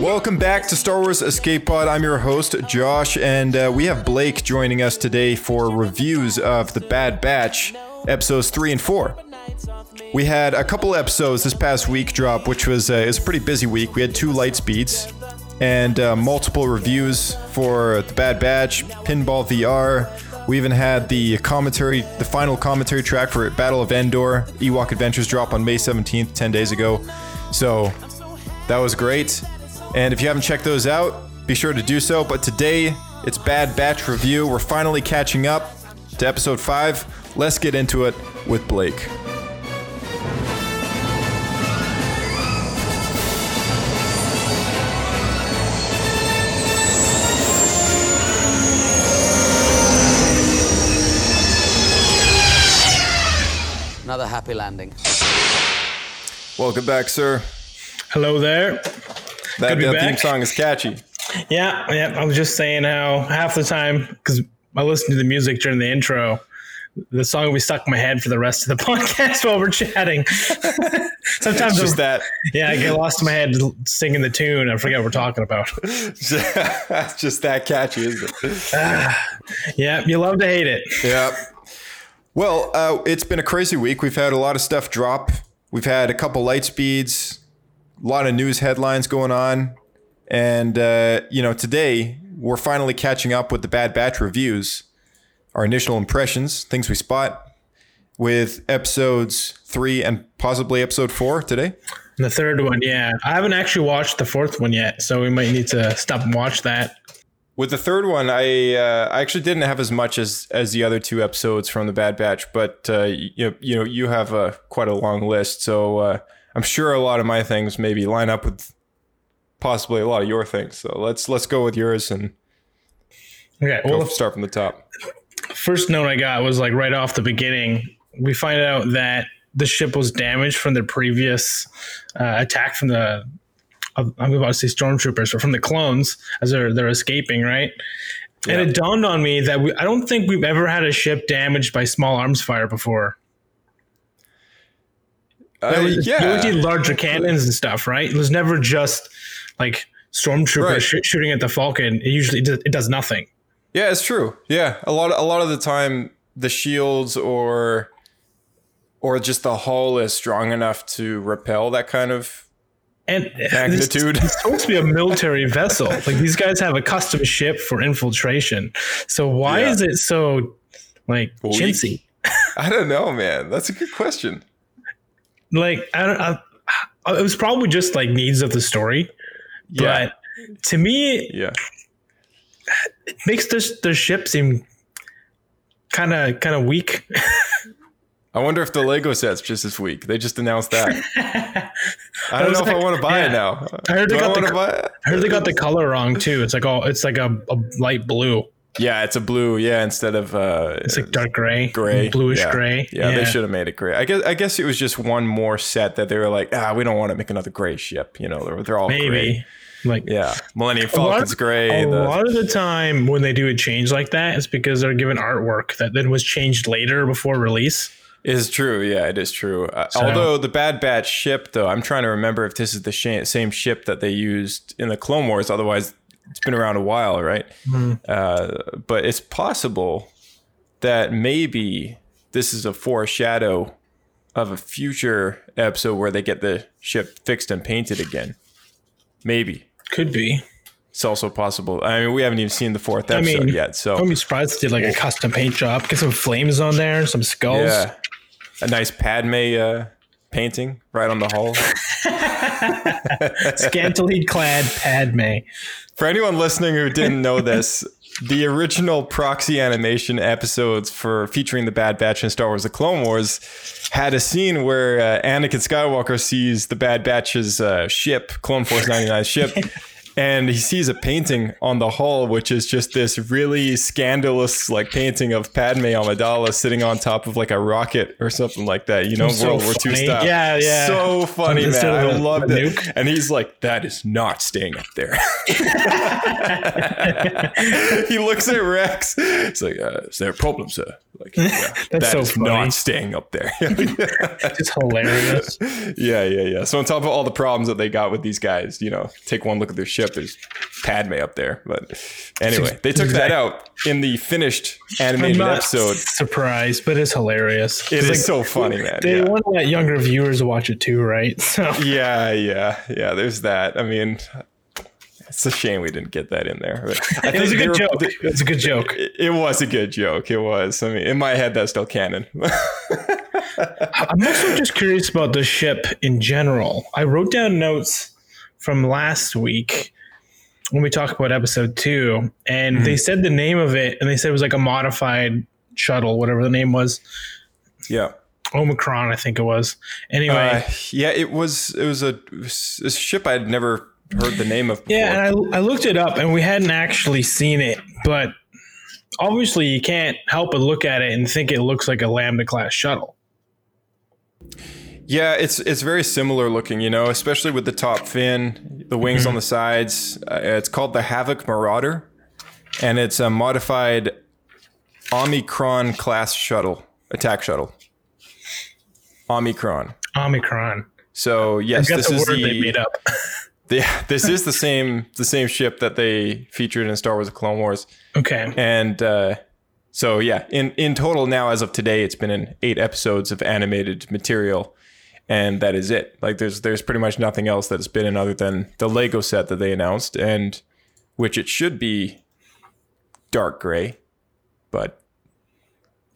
Welcome back to Star Wars Escape Pod. I'm your host, Josh, and uh, we have Blake joining us today for reviews of The Bad Batch, episodes 3 and 4. We had a couple episodes this past week drop, which was, uh, was a pretty busy week. We had two light speeds and uh, multiple reviews for The Bad Batch, Pinball VR. We even had the commentary, the final commentary track for Battle of Endor, Ewok Adventures drop on May 17th, 10 days ago. So that was great. And if you haven't checked those out, be sure to do so. But today, it's Bad Batch Review. We're finally catching up to episode 5. Let's get into it with Blake. Another happy landing. Welcome back, sir. Hello there. That, Good to be that theme song is catchy. Yeah, yeah. I was just saying how half the time, because I listened to the music during the intro, the song will be stuck in my head for the rest of the podcast while we're chatting. Sometimes, It's just that. yeah, I get lost in my head singing the tune. I forget what we're talking about. It's just that catchy, isn't it? Yeah, you love to hate it. Yeah. Well, uh, it's been a crazy week. We've had a lot of stuff drop. We've had a couple light speeds, a lot of news headlines going on, and uh, you know today we're finally catching up with the Bad Batch reviews, our initial impressions, things we spot, with episodes three and possibly episode four today. And the third one, yeah, I haven't actually watched the fourth one yet, so we might need to stop and watch that. With the third one, I uh, I actually didn't have as much as as the other two episodes from the Bad Batch, but uh, you you know you have a quite a long list, so uh, I'm sure a lot of my things maybe line up with possibly a lot of your things. So let's let's go with yours and Okay, well, start from the top. first note I got was like right off the beginning. We find out that the ship was damaged from the previous uh, attack from the I'm about to say stormtroopers, but from the clones as they're they're escaping, right? And it dawned on me that we, I don't think we've ever had a ship damaged by small arms fire before. Uh, was- yeah, it was the larger cannons and stuff, right? It was never just like stormtroopers Right. sh- shooting at the Falcon. It usually does, it does nothing. yeah, it's true. Yeah, a lot a lot of the time the shields or or just the hull is strong enough to repel that kind of And this- Magnitude. It's supposed to be a military vessel. Like these guys have a custom ship for infiltration. So why Yeah. is it so like chintzy? I don't know, man. That's a good question. Like I don't. I, it was probably just like needs of the story. Yeah, But to me, yeah. it makes this the ship seem kind of kind of weak. I wonder if the Lego set's just this week. They just announced that. I don't know if I want to buy yeah. it now. I heard they got I the want buy it? I heard they got the color wrong too. It's like oh, it's like a, a light blue. Yeah, it's a blue. Yeah, instead of uh, It's like dark gray, gray, bluish yeah. gray. Yeah, they should have made it gray. I guess. I guess it was just one more set that they were like, ah, we don't want to make another gray ship. You know, they're, they're all maybe. gray. Like Yeah, Millennium A lot- Falcon's gray. A the- lot of the time when they do a change like that, it's because they're given artwork that then was changed later before release. is true. Yeah, it is true. Uh, So- although the Bad Batch ship, though, I'm trying to remember if this is the sh- same ship that they used in the Clone Wars. Otherwise, it's been around a while, right? Mm-hmm. Uh, but it's possible that maybe this is a foreshadow of a future episode where they get the ship fixed and painted again. Maybe. Could be. It's also possible. I mean, we haven't even seen the fourth I episode mean, yet, so I wouldn't be surprised if they did like a custom paint job. Get some flames on there, some skulls. yeah, a nice Padme uh, painting right on the hull. Scantily clad Padme. For anyone listening who didn't know this, the original proxy animation episodes for featuring the Bad Batch in Star Wars: The Clone Wars had a scene where uh, Anakin Skywalker sees the Bad Batch's uh, ship, Clone Force 99 ship. And he sees a painting on the hull, which is just this really scandalous, like painting of Padme Amidala sitting on top of like a rocket or something like that. You know, So World War II style. Yeah, yeah. So funny, man. I the- loved it. nuke. And he's like, "That is not staying up there." he looks at Rex. It's like, uh, "Is there a problem, sir?" Like, yeah, That's that so is funny. not staying up there. It's hilarious. yeah, yeah, yeah. So on top of all the problems that they got with these guys, you know, take one look at their ship. There's Padme up there, but anyway, they took that out in the finished I'm animated episode. Surprise, but it's hilarious. It It's is like, so funny, man. They Yeah. want to let younger viewers watch it too, right? So yeah, yeah, yeah. There's that. I mean, it's a shame we didn't get that in there. It was a good were- joke. It was a good joke. It it was a good joke. It was. I mean, in my head, that's still canon. I'm also just curious about the ship in general. I wrote down notes from last week when we talked about episode two, and Mm-hmm. they said the name of it, and they said it was like a modified shuttle, whatever the name was. yeah. Omicron, I think it was. Anyway, Uh, yeah, it was. It was a, it was a ship I'd never heard the name of before. yeah, and I, I looked it up, and we hadn't actually seen it, but obviously you can't help but look at it and think it looks like a Lambda class shuttle. Yeah, it's it's very similar looking, you know, especially with the top fin, the wings on the sides. Uh, it's called the Havoc Marauder, and it's a modified Omicron class shuttle, attack shuttle. Omicron. Omicron. So yes, this the is the they made up. Yeah, this is the same the same ship that they featured in Star Wars: The Clone Wars, Okay. and uh, so yeah, in in total now as of today, it's been in eight episodes of animated material, and that is it. Like there's there's pretty much nothing else that's been in other than the Lego set that they announced, and which it should be dark gray, but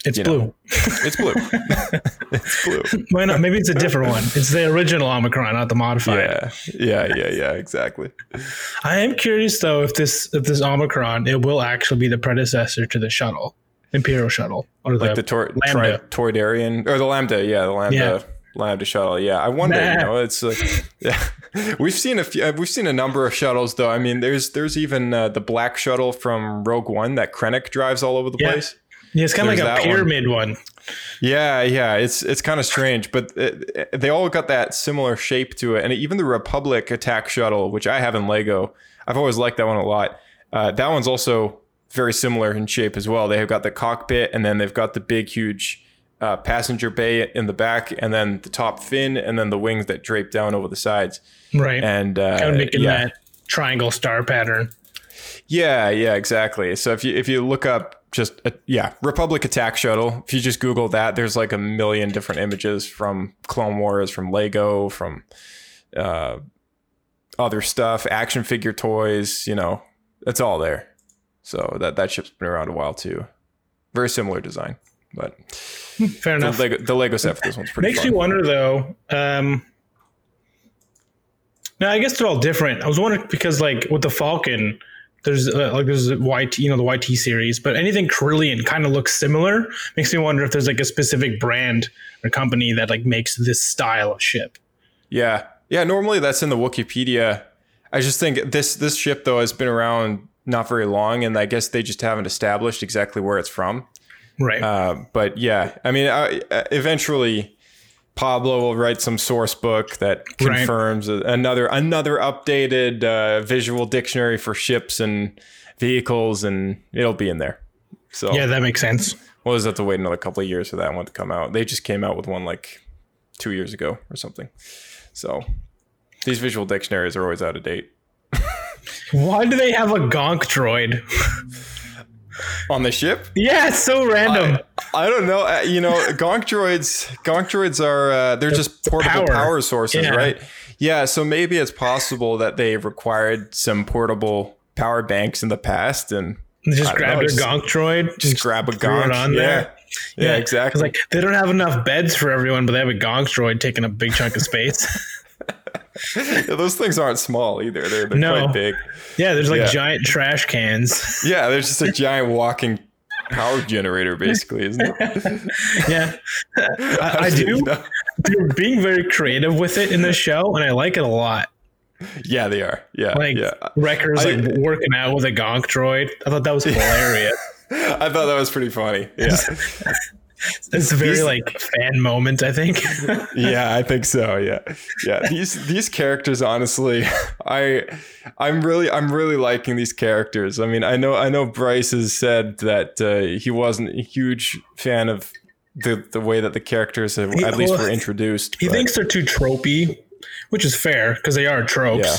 It's blue. know. it's blue. it's blue. Why not? Maybe it's a different one. It's the original Omicron, not the modified. Yeah, yeah, yeah, yeah. Exactly. I am curious though if this if this Omicron it will actually be the predecessor to the shuttle, Imperial shuttle, or like the tor- tri-. Toydarian or the Lambda, yeah, the Lambda, Yeah. Lambda shuttle. Yeah, I wonder. You know, it's like, yeah, we've seen a few, we've seen a number of shuttles though. I mean, there's there's even uh, the black shuttle from Rogue One that Krennic drives all over the Yeah. place. yeah, it's kind of like a that one. pyramid one. Yeah, yeah, it's it's kind of strange, but it, they all got that similar shape to it, and even the Republic attack shuttle, which I have in Lego, I've always liked that one a lot. Uh, that one's also very similar in shape as well. They have got the cockpit, and then they've got the big, huge uh, passenger bay in the back, and then the top fin, and then the wings that drape down over the sides, Right. and uh, kind of making yeah. that triangle star pattern. Yeah, yeah, exactly. So if you if you look up just uh, yeah, Republic Attack Shuttle, if you just Google that, there's like a million different images from Clone Wars, from Lego, from uh, other stuff, action figure toys. You know, it's all there. So that that ship's been around a while too. Very similar design, but Fair the enough. Lego, the Lego set for this one's pretty. Makes fun. me wonder though. Um, no, I guess they're all different. I was wondering because like with the Falcon, there's uh, like there's a YT, you know, the YT series, but anything Corellian kind of looks similar. Makes me wonder if there's like a specific brand or company that like makes this style of ship. Yeah. Yeah, normally that's in the Wikipedia. I just think this this ship though has been around not very long and I guess they just haven't established exactly where it's from. Right. Uh, but yeah, I mean I, uh, eventually Pablo will write some source book that confirms a- another another updated uh, visual dictionary for ships and vehicles and it'll be in there. So yeah, that makes sense. we'll just have to wait another couple of years for that one to come out. They just came out with one like two years ago or something. So these visual dictionaries are always out of date. Why do they have a Gonk droid? On the ship? Yeah, it's so random. I don't know. Uh, you know, gonk droids. Gonk droids are uh, they're just portable power. power, sources, Yeah. right? Yeah. So maybe it's possible that they've required some portable power banks in the past, and They just I grab just- Gonk droid, just grab a it gonk on yeah. there. Yeah, It's exactly. like they don't have enough beds for everyone, but they have a Gonk droid taking a big chunk of space. Yeah, those things aren't small either. They're, they're No. quite big. Yeah, there's like Yeah. giant trash cans. Yeah, there's just a giant walking power generator, basically, isn't it? yeah, I, I do. No. They're being very creative with it in the show, and I like it a lot. Yeah, they are. Yeah, Like yeah. Wrecker's I- like working out with a gonk droid. I thought that was hilarious. I thought that was pretty funny. Yeah, It's a very He's- like fan moment, I think. yeah, I think so. Yeah, yeah. These these characters, honestly, I I'm really I'm really liking these characters. I mean, I know I know Bryce has said that uh, he wasn't a huge fan of the the way that the characters have, He- at least well, were introduced. he but- thinks they're too tropey, which is fair because they are tropes. Yeah.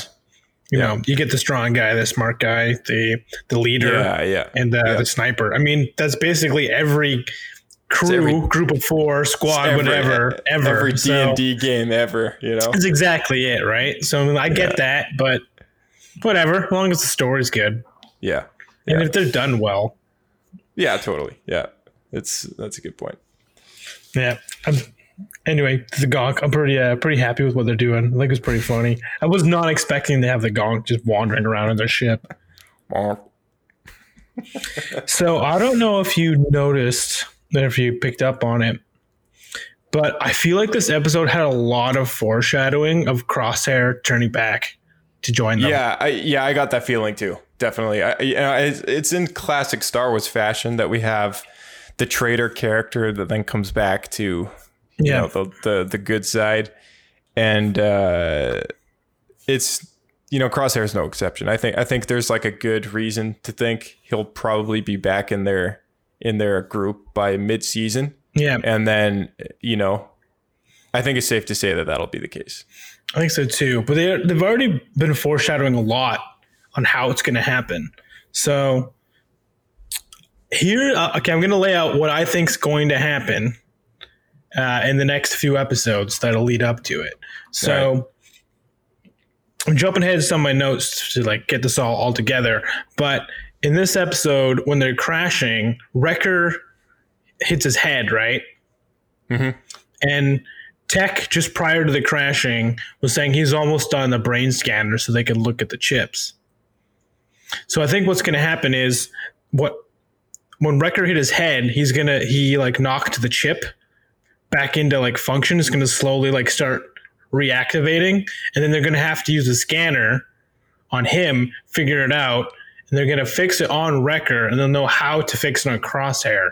You Yeah. know, you get the strong guy, the smart guy, the the leader, Yeah, yeah. and the, Yeah. the sniper. I mean, that's basically every crew, every- group of four, squad, every- whatever, ever. every D and D game ever. You know. That's exactly it, right? So I, mean, I get that, but whatever, as long as the story's good Yeah. and Yeah. if they're done well. Yeah. Totally. Yeah. It's that's a good point. Yeah. I'm, anyway, the gonk. I'm pretty uh, pretty happy with what they're doing. I think it's pretty funny. I was not expecting to have the gonk just wandering around in their ship. So I don't know if you noticed, if you picked up on it, but I feel like this episode had a lot of foreshadowing of Crosshair turning back to join them. Yeah, I, yeah, I got that feeling too. Definitely, I, you know, it's, it's in classic Star Wars fashion that we have the traitor character that then comes back to, you Yeah. know, the the the good side, and uh, it's you know, Crosshair is no exception. I think I think there's like a good reason to think he'll probably be back in their in their group by mid season, yeah. and then you know, I think it's safe to say that that'll be the case. I think so too. But they they've already been foreshadowing a lot on how it's going to happen. So here, uh, okay, I'm going to lay out what I think's going to happen uh, in the next few episodes that'll lead up to it. So I'm jumping ahead to some of my notes to like get this all all together. But in this episode, when they're crashing, Wrecker hits his head, right? Mm-hmm. And Tech, just prior to the crashing, was saying he's almost done the brain scanner so they could look at the chips. So I think what's going to happen is what when Wrecker hit his head, he's gonna he like knocked the chip back into like function. It's gonna slowly like start reactivating, and then they're gonna have to use a scanner on him, figure it out, and they're gonna fix it on Wrecker, and they'll know how to fix it on Crosshair.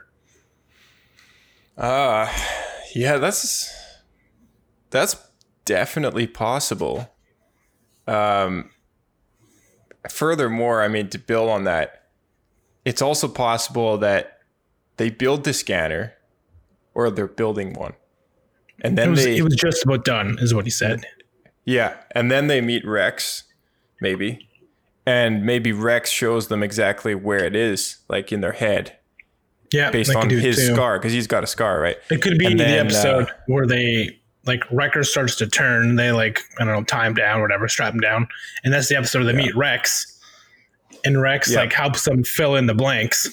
Uh yeah, that's that's definitely possible. Um furthermore, I mean to build on that, it's also possible that they build the scanner or they're building one. And It then was, they it was just about done, is what he said. yeah, and then they meet Rex, maybe. And maybe Rex shows them exactly where it is, like in their head, Yeah, based on his too. scar, because he's got a scar, right? It could be And the episode uh, where they like Wrecker starts to turn. They like I don't know, tie him down, or whatever, strap him down, and that's the episode where they meet Rex, and Rex Yeah. like helps them fill in the blanks.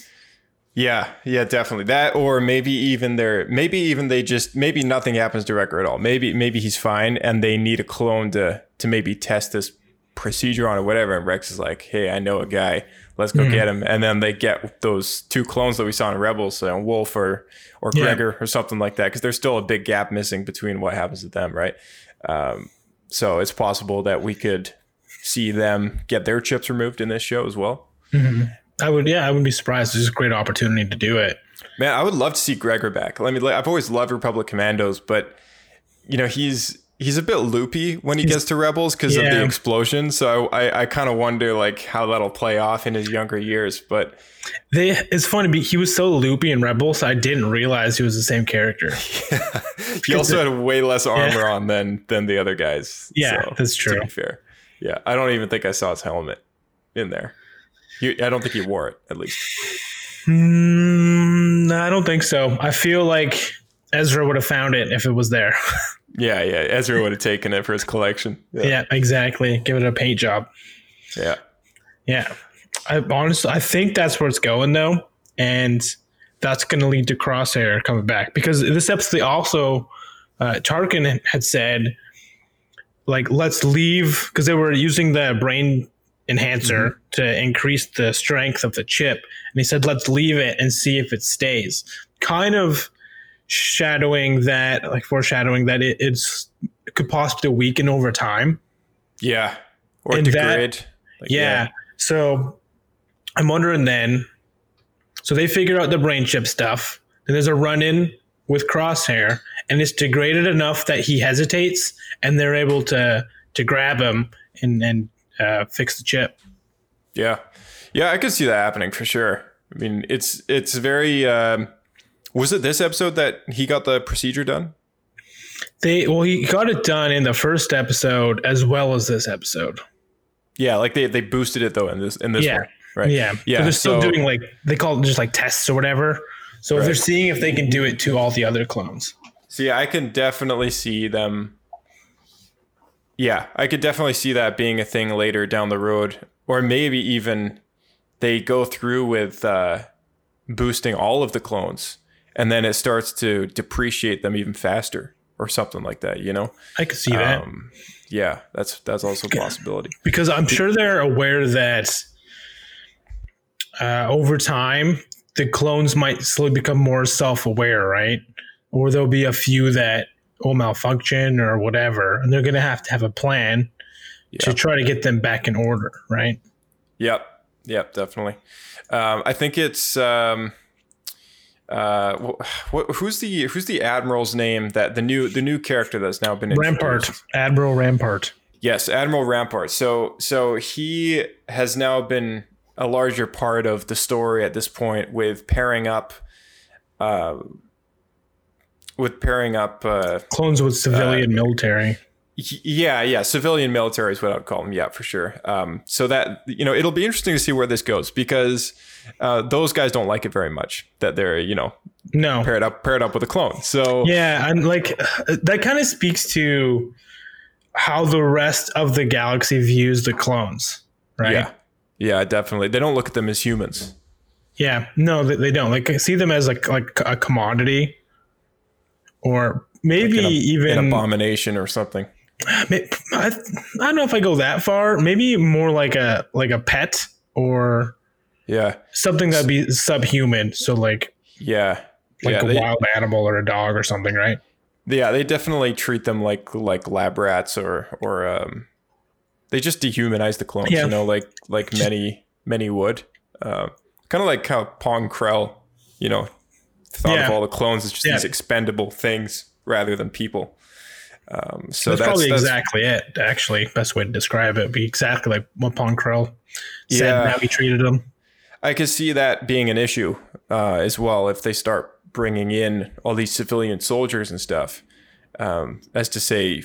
Yeah, yeah, definitely that, or maybe even they're maybe even they just maybe nothing happens to Wrecker at all. Maybe maybe he's fine, and they need a clone to to maybe test this procedure on or whatever. And Rex is like, "Hey, I know a guy. Let's go get him." And then they get those two clones that we saw in Rebels, uh, Wolffe or or Yeah. Gregor or something like that, because there's still a big gap missing between what happens to them, right? Um, so it's possible that we could see them get their chips removed in this show as well. I would, yeah, I wouldn't be surprised. It's just a great opportunity to do it. Man, I would love to see Gregor back. Let me. I've always loved Republic Commandos, but you know he's he's a bit loopy when he gets to Rebels because of the explosion. So I I kind of wonder like how that'll play off in his younger years. But They, it's funny. He was so loopy in Rebels, I didn't realize he was the same character. he also had way less armor on than than the other guys. Yeah, So, that's true. To be fair, yeah, I don't even think I saw his helmet in there. He, I don't think he wore it at least. Mm, no, I don't think so. I feel like Ezra would have found it if it was there. Yeah, yeah. Ezra would have taken it for his collection. Yeah, yeah, exactly. Give it a paint job. yeah. Yeah. I honestly I think that's where it's going though. And that's gonna lead to Crosshair coming back. Because this episode also uh Tarkin had said like let's leave because they were using the brain enhancer to increase the strength of the chip, and he said let's leave it and see if it stays. Kind of shadowing that, like foreshadowing that it, it's it could possibly weaken over time. Yeah. Or And that- degrade. Like, yeah. So I'm wondering then. So they figure out the brain chip stuff. Then there's a run in with Crosshair, and it's degraded enough that he hesitates, and they're able to to grab him and and uh, fix the chip. Yeah. Yeah, I could see that happening for sure. I mean, it's it's very um was it this episode that he got the procedure done? They well, he got it done in the first episode as well as this episode. Yeah, like they they boosted it though in this in this Yeah. one. Right. Yeah, Yeah. They're still so- doing like they call it just like tests or whatever. So Right. they're seeing if they can do it to all the other clones. See, I can definitely see them. Yeah, I could definitely see that being a thing later down the road, or maybe even they go through with uh, boosting all of the clones, and then it starts to depreciate them even faster, or something like that. You know? I could see that. Um, yeah, that's that's also a possibility. because I'm sure they're aware that uh, over time the clones might slowly become more self-aware, right? Or there'll be a few that will malfunction or whatever, and they're going to have to have a plan to try to get them back in order, right? Yep. Yep. Definitely. Um, I think it's um, uh, wh- wh- who's the who's the admiral's name that the new the new character that's now been Rampart, introduced? Admiral Rampart. Yes, Admiral Rampart. So so he has now been a larger part of the story at this point with pairing up, uh, with pairing up. Uh, Clones with civilian military. Yeah, yeah, civilian military is what I'd call them. Yeah, for sure. Um, so that you know, it'll be interesting to see where this goes because uh, those guys don't like it very much that they're you know No. paired up paired up with a clone. So Yeah, and like that kind of speaks to how the rest of the galaxy views the clones, right? yeah, yeah, definitely. They don't look at them as humans. Yeah, no, they, don't. Like I see them as like like a commodity, or maybe An, even an abomination or something. I, I don't know if I go that far. Maybe more like a like a pet or Yeah, something that'd be subhuman. So like yeah, like yeah. a They, wild animal or a dog or something, right? yeah, they definitely treat them like like lab rats or or um, they just dehumanize the clones. Yeah. You know, like like many many would. Uh, kind of like how Pong Krell, you know, thought Yeah. of all the clones as just Yeah. these expendable things rather than people. Um, so That's, that's, probably that's exactly it. Actually, best way to describe it would be exactly like what Pong Krell said. Yeah. and How he treated them. I could see that being an issue uh, as well if they start bringing in all these civilian soldiers and stuff. Um, as to say,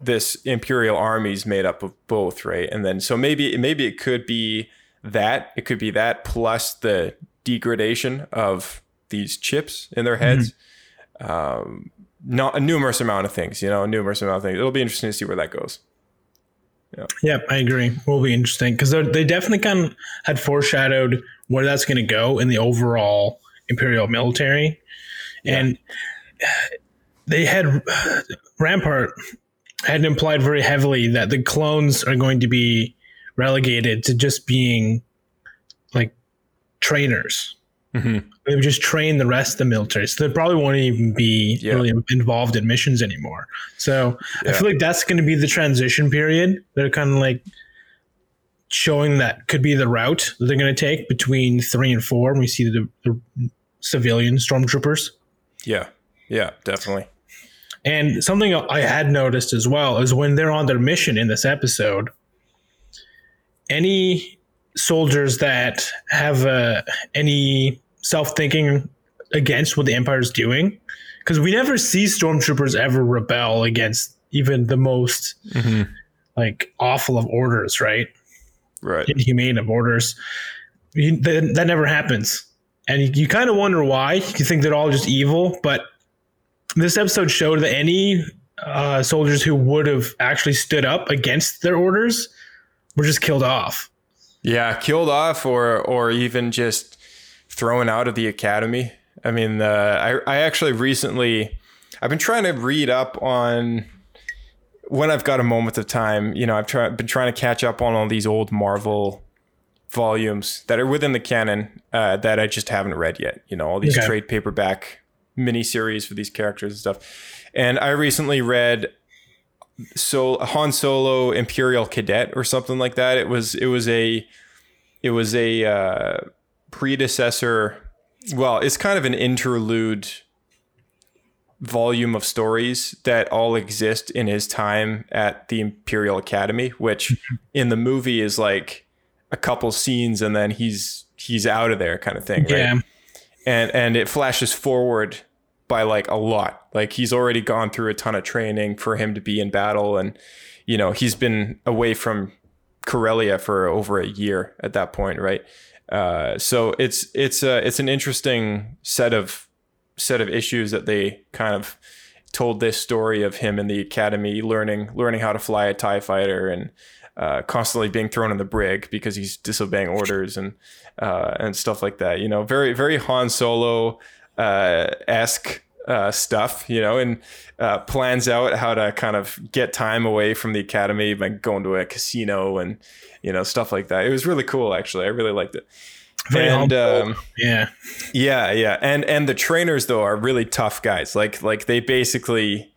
this imperial army is made up of both, right? And then so maybe maybe it could be that it could be that plus the degradation of these chips in their heads. Um, not a numerous amount of things, you know, a numerous amount of things. It'll be interesting to see where that goes. Yep, I agree. Will be interesting because they definitely kind of had foreshadowed where that's going to go in the overall imperial military, and they had Rampart had implied very heavily that the clones are going to be relegated to just being like trainers. Mhm. They would just train the rest of the military, so they probably won't even be Yeah. really involved in missions anymore. So I feel like that's going to be the transition period. They're kind of like showing that could be the route that they're going to take between three and four. When we see the, the civilian stormtroopers. Yeah, yeah, definitely. And something I had noticed as well is when they're on their mission in this episode, any soldiers that have uh, any self thinking against what the Empire is doing, because we never see stormtroopers ever rebel against even the most like awful of orders, right? Right. Inhumane of orders. You, that, that never happens. And you, you kind of wonder why. You think they're all just evil, but this episode showed that any uh, soldiers who would have actually stood up against their orders were just killed off. Yeah, killed off or or even just thrown out of the academy. I mean, uh, I I actually recently I've been trying to read up on when I've got a moment of time, you know, I've tried been trying to catch up on all these old Marvel volumes that are within the canon uh, that I just haven't read yet. You know, all these Okay. trade paperback miniseries for these characters and stuff. And I recently read so Han Solo Imperial Cadet or something like that. It was it was a it was a uh, predecessor. Well, it's kind of an interlude volume of stories that all exist in his time at the Imperial Academy, which in the movie is like a couple scenes and then he's he's out of there kind of thing, right? Yeah. and and it flashes forward by like a lot like he's already gone through a ton of training for him to be in battle and you know he's been away from Corellia for over a year at that point right uh, so it's it's a it's an interesting set of set of issues that they kind of told this story of him in the academy learning learning how to fly a tie fighter and uh, constantly being thrown in the brig because he's disobeying orders and uh, and stuff like that. You know, very very Han Solo uh, esque uh, stuff. You know, and uh, plans out how to kind of get time away from the academy by going to a casino and you know stuff like that. It was really cool, actually. I really liked it. Very and um, Yeah. yeah, yeah, and and the trainers though are really tough guys. Like like they basically,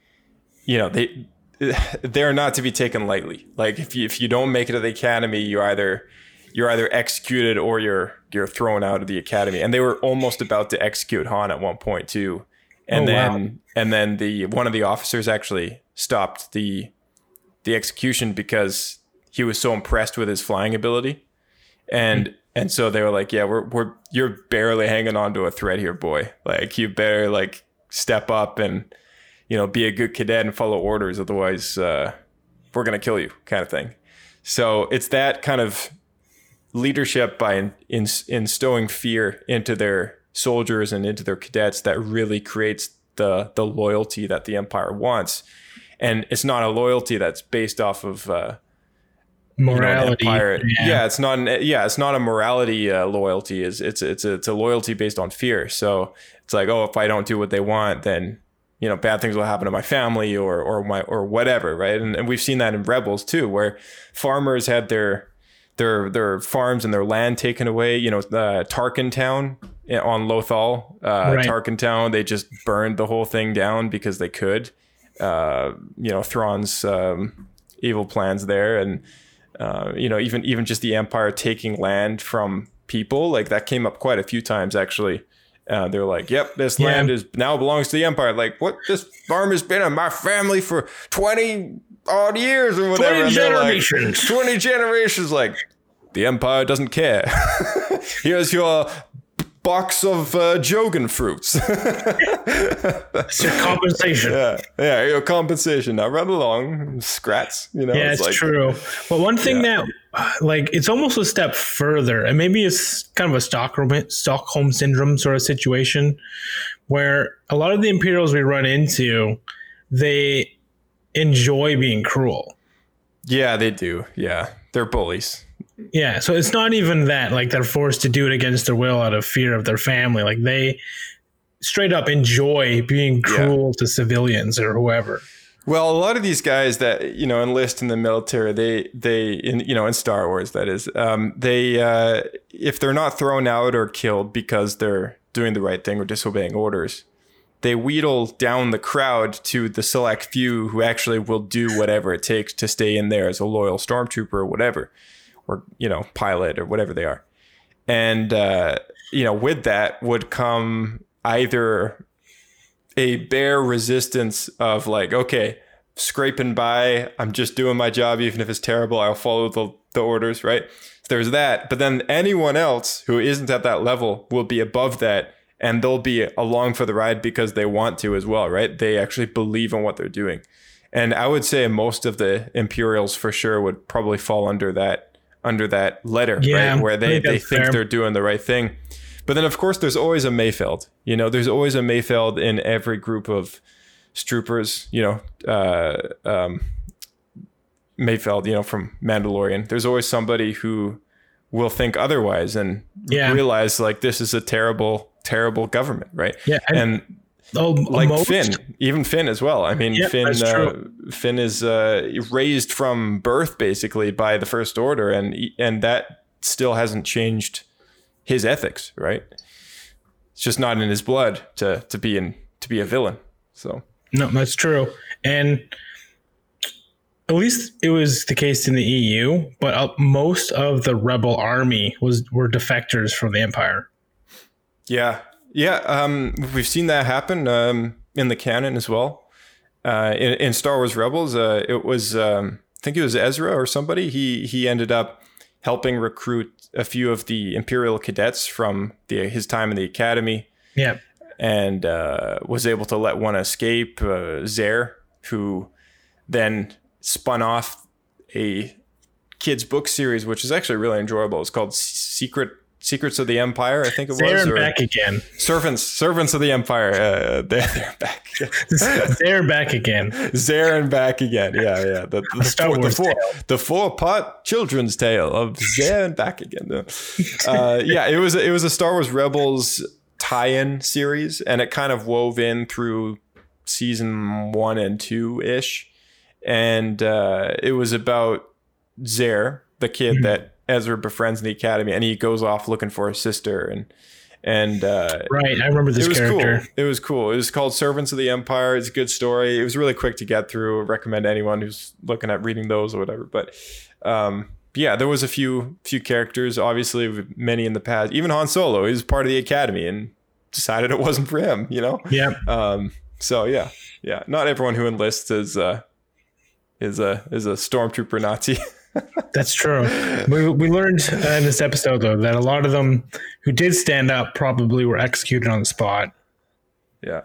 you know, they they're not to be taken lightly. Like if you if you don't make it to the academy, you either you're either executed or you're you're thrown out of the academy. And they were almost about to execute Han at one point too. And Oh, wow. then and then the one of the officers actually stopped the the execution because he was so impressed with his flying ability. And and so they were like, "Yeah, we're we're you're barely hanging on to a thread here, boy. Like you better like step up and you know be a good cadet and follow orders, otherwise uh, we're gonna kill you," kind of thing. So it's that kind of leadership by in, in, instilling fear into their soldiers and into their cadets that really creates the the loyalty that the empire wants. And it's not a loyalty that's based off of uh, you know, Morality. yeah. Yeah. it's not. An, yeah, it's not a morality uh, loyalty. Is it's it's a, it's a loyalty based on fear. So it's like, oh, if I don't do what they want, then you know bad things will happen to my family or or my or whatever, right? And, and we've seen that in Rebels too, where farmers had their their their farms and their land taken away. You know, uh, Tarkin Town on Lothal, uh, Right. Tarkin Town, they just burned the whole thing down because they could. Uh, you know, Thrawn's um, evil plans there, and uh, you know, even even just the Empire taking land from people, like that came up quite a few times actually. Uh, they're like, "Yep, this Yeah. land is now belongs to the Empire." Like, what? This farm has been in my family for twenty odd years or whatever. 20 And they're like, generations. Twenty generations. Like, the Empire doesn't care. Here's your box of uh, Jogan fruits. It's your compensation. yeah, yeah, your compensation. Now run along, scrats. You know, Yeah, it's, like, true. But one thing Yeah. that, like, it's almost a step further, and maybe it's kind of a Stockholm Stockholm syndrome sort of situation, where a lot of the Imperials we run into, they enjoy being cruel. Yeah, they do. Yeah, they're bullies. Yeah, so it's not even that like they're forced to do it against their will out of fear of their family. Like they straight up enjoy being cruel to civilians or whoever. Well, a lot of these guys that you know enlist in the military, they they in you know in Star Wars that is, um, they uh, if they're not thrown out or killed because they're doing the right thing or disobeying orders, they wheedle down the crowd to the select few who actually will do whatever it takes to stay in there as a loyal stormtrooper or whatever, or you know pilot or whatever they are, and uh, you know with that would come either a bare resistance of like, okay, scraping by, I'm just doing my job, even if it's terrible, I'll follow the, the orders, right? There's that. But then anyone else who isn't at that level will be above that and they'll be along for the ride because they want to as well, right? They actually believe in what they're doing. And I would say most of the Imperials for sure would probably fall under that under that letter, Yeah, right? Where they, think they think fair. they're doing the right thing. But then, of course, there's always a Mayfeld. You know, there's always a Mayfeld in every group of Stroopers. You know, uh, um, Mayfeld. You know, from Mandalorian. There's always somebody who will think otherwise and Yeah. realize like this is a terrible, terrible government, right? Yeah, and- and Oh, like most? Finn, even Finn as well. I mean, Yep, Finn uh. Finn is uh, raised from birth basically by the First Order, and and that still hasn't changed his ethics, right? It's just not in his blood to to be in to be a villain. So No, that's true. And at least it was the case in the EU, but uh, most of the rebel army was were defectors from the Empire. yeah, yeah, um, we've seen that happen um, in the canon as well. Uh, in, in Star Wars Rebels, uh, it was um, I think it was Ezra or somebody. He he ended up helping recruit a few of the Imperial cadets from the, his time in the academy. Yeah. and uh, was able to let one escape, uh, Zare, who then spun off a kids book series, which is actually really enjoyable. It's called Secret Secrets of the Empire, I think it was, or back again. Servants Servants of the Empire. Uh, they're, back again. they're back. There and back again. Zare and back again. Yeah, yeah. The, the, Star four, the, Wars four, tale. the four part children's tale of Zare and back again. Uh, yeah, it was it was a Star Wars Rebels tie-in series, and it kind of wove in through season one and two ish, and uh, it was about Zare, the kid that Ezra befriends in the academy, and he goes off looking for his sister, and and uh, Right. I remember this it was character. cool. It was cool. It was called Servants of the Empire. It's a good story. It was really quick to get through. I recommend anyone who's looking at reading those or whatever. But um, yeah, there was a few few characters. Obviously, many in the past. Even Han Solo, he was part of the Academy and decided it wasn't for him. You know. Yeah. Um, so yeah, yeah. Not everyone who enlists is uh, is a is a stormtrooper Nazi. That's true. We, we learned uh, in this episode, though, that a lot of them who did stand up probably were executed on the spot. yeah.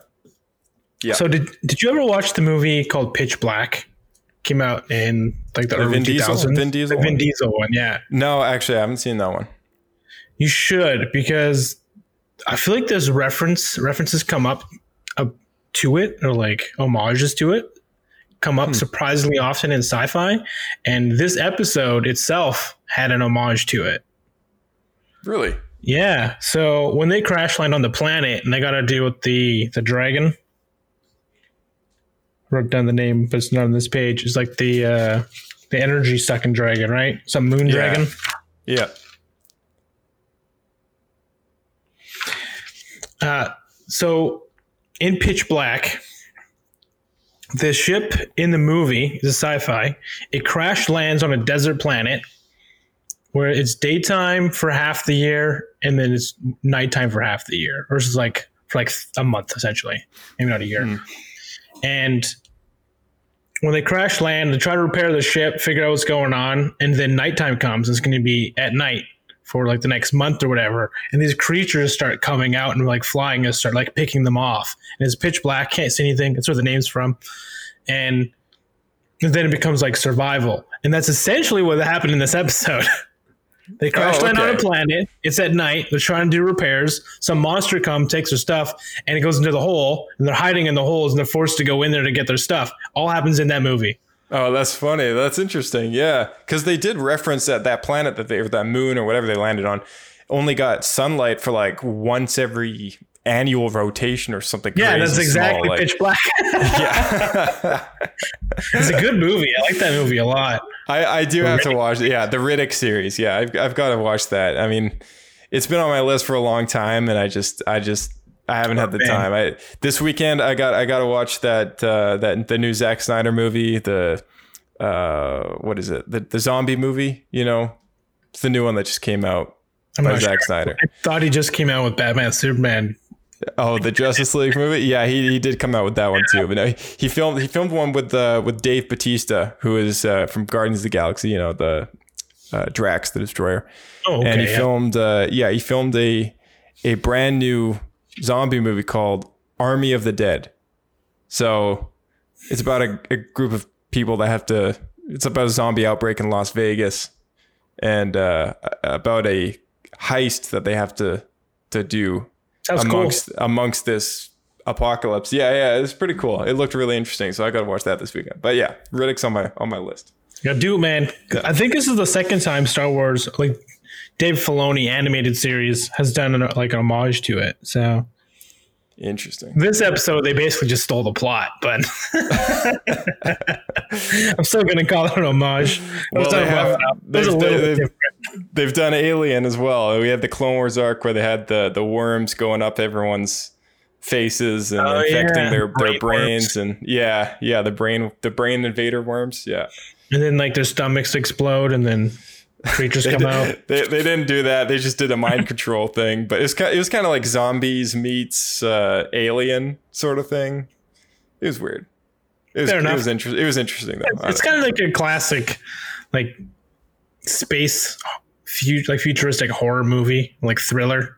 Yeah. So, did did you ever watch the movie called Pitch Black? Came out in like the, The early Vin Diesel- Vin Diesel The Vin one? Diesel one, yeah. No, actually, I haven't seen that one. You should because I feel like there's reference references come up, up to it or like homages to it come Hmm. up surprisingly often in sci-fi, and this episode itself had an homage to it. Really? Yeah. So when they crash land on the planet and they got to deal with the the dragon, wrote down the name, but it's not on this page. It's like the uh, the energy sucking dragon, right? Some moon Yeah. dragon. Yeah. Uh, so in Pitch Black, the ship in the movie is a sci-fi. It crash lands on a desert planet where it's daytime for half the year and then it's nighttime for half the year, versus like for like a month essentially, maybe not a year. Hmm. And when they crash land, they try to repair the ship, figure out what's going on, and then nighttime comes. It's going to be at night for like the next month or whatever. And these creatures start coming out and like flying and start like picking them off. And it's pitch black, can't see anything. That's where the name's from. And then it becomes like survival. And that's essentially what happened in this episode. they crash Oh, land on a planet. It's at night. They're trying to do repairs. Some monster comes, takes their stuff, and it goes into the hole. And they're hiding in the holes and they're forced to go in there to get their stuff. All happens in that movie. Oh, that's funny. That's interesting. Yeah, because they did reference that that planet that they or that moon or whatever they landed on only got sunlight for like once every annual rotation or something. Yeah, that's small, exactly like- pitch black. Yeah, it's a good movie. I like that movie a lot. I, I do have to watch. Yeah, the Riddick series. Yeah, I've I've got to watch that. I mean, it's been on my list for a long time, and I just I just I haven't had the time. I this weekend I got I got to watch that uh, that the new Zack Snyder movie. The uh, what is it? The the zombie movie. You know, it's the new one that just came out I'm by Zack sure. Snyder. I thought he just came out with Batman Superman. Oh, the Justice League movie. Yeah, he, he did come out with that one too. But no, he, he filmed he filmed one with uh, with Dave Bautista, who is uh, from Guardians of the Galaxy. You know, the uh, Drax, the Destroyer. Oh, okay. and he yeah. filmed uh, yeah he filmed a a brand new zombie movie called Army of the Dead. So it's about a, a group of people that have to. It's about a zombie outbreak in Las Vegas, and uh, about a heist that they have to to do Sounds cool. amongst amongst this apocalypse. Yeah, yeah, it's pretty cool. It looked really interesting, so I got to watch that this weekend. But yeah, Riddick's on my on my list. Yeah, do it, man. I think this is the second time Star Wars, like Dave Filoni animated series, has done an, like an homage to it. So Interesting. This episode, they basically just stole the plot, but I'm still going to call it an homage. Well, they have- well enough. It was a they've- they've- They've done Alien as well. We had the Clone Wars arc where they had the the worms going up everyone's faces and Oh, infecting yeah. their, their Brain brains and yeah, yeah, the brain the brain invader worms. Yeah. And then, like, their stomachs explode, and then creatures come out. they, they didn't do that. They just did a mind control thing. But it's kind it was kind of like zombies meets uh, alien sort of thing. It was weird. It was, Fair it was interesting. It was interesting though. It's kind of like a classic, like, space, fu- like, futuristic horror movie, like thriller.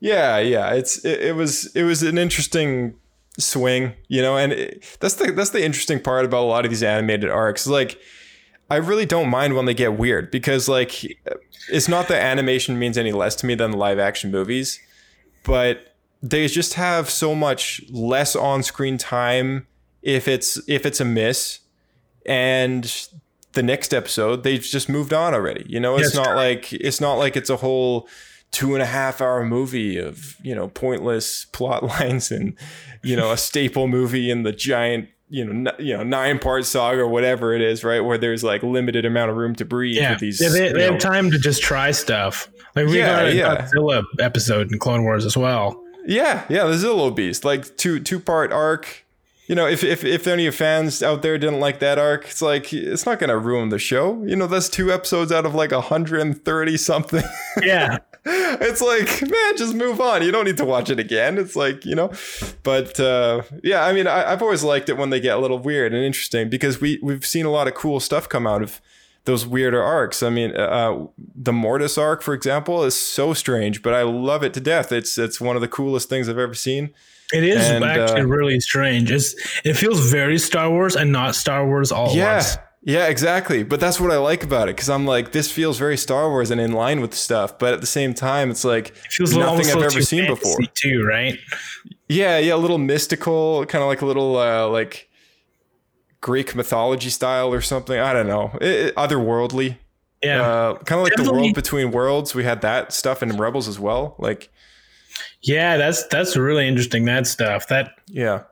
Yeah, yeah. It's it, it was it was an interesting swing, you know, and it, that's the that's the interesting part about a lot of these animated arcs. Like, I really don't mind when they get weird because like it's not that animation means any less to me than the live action movies, but they just have so much less on screen time if it's if it's a miss, and the next episode they've just moved on already. You know, it's Yes. not like it's not like it's a whole two and a half hour movie of you know pointless plot lines and you know a staple movie in the giant you know n- you know nine part saga or whatever it is right where there's like limited amount of room to breathe Yeah, with these yeah they, they have time to just try stuff. Like we Yeah, got a yeah. Godzilla episode in Clone Wars as well. Yeah, yeah, the Zillo Beast, like two two part arc. You know, if if if any of your fans out there didn't like that arc, it's like it's not gonna ruin the show. You know, that's two episodes out of like 130 something. Yeah, it's like, man, just move on. You don't need to watch it again. It's like, you know, but uh, yeah, I mean, I, I've always liked it when they get a little weird and interesting because we we've seen a lot of cool stuff come out of those weirder arcs. I mean, uh, the Mortis arc, for example, is so strange, but I love it to death. It's it's one of the coolest things I've ever seen. it is And, actually uh, really strange. It's it feels very Star Wars and not Star Wars all Yeah. once. Yeah, exactly. But that's what I like about it because I'm like, this feels very Star Wars and in line with stuff. But at the same time, it's like It feels nothing I've ever seen before. too, right? Yeah, yeah, a little mystical, kind of like a little uh, like Greek mythology style or something. I don't know, it, it- otherworldly. Yeah, Uh, kind of like the world between worlds. We had that stuff in Rebels as well. Like, yeah, that's that's really interesting. That stuff that yeah,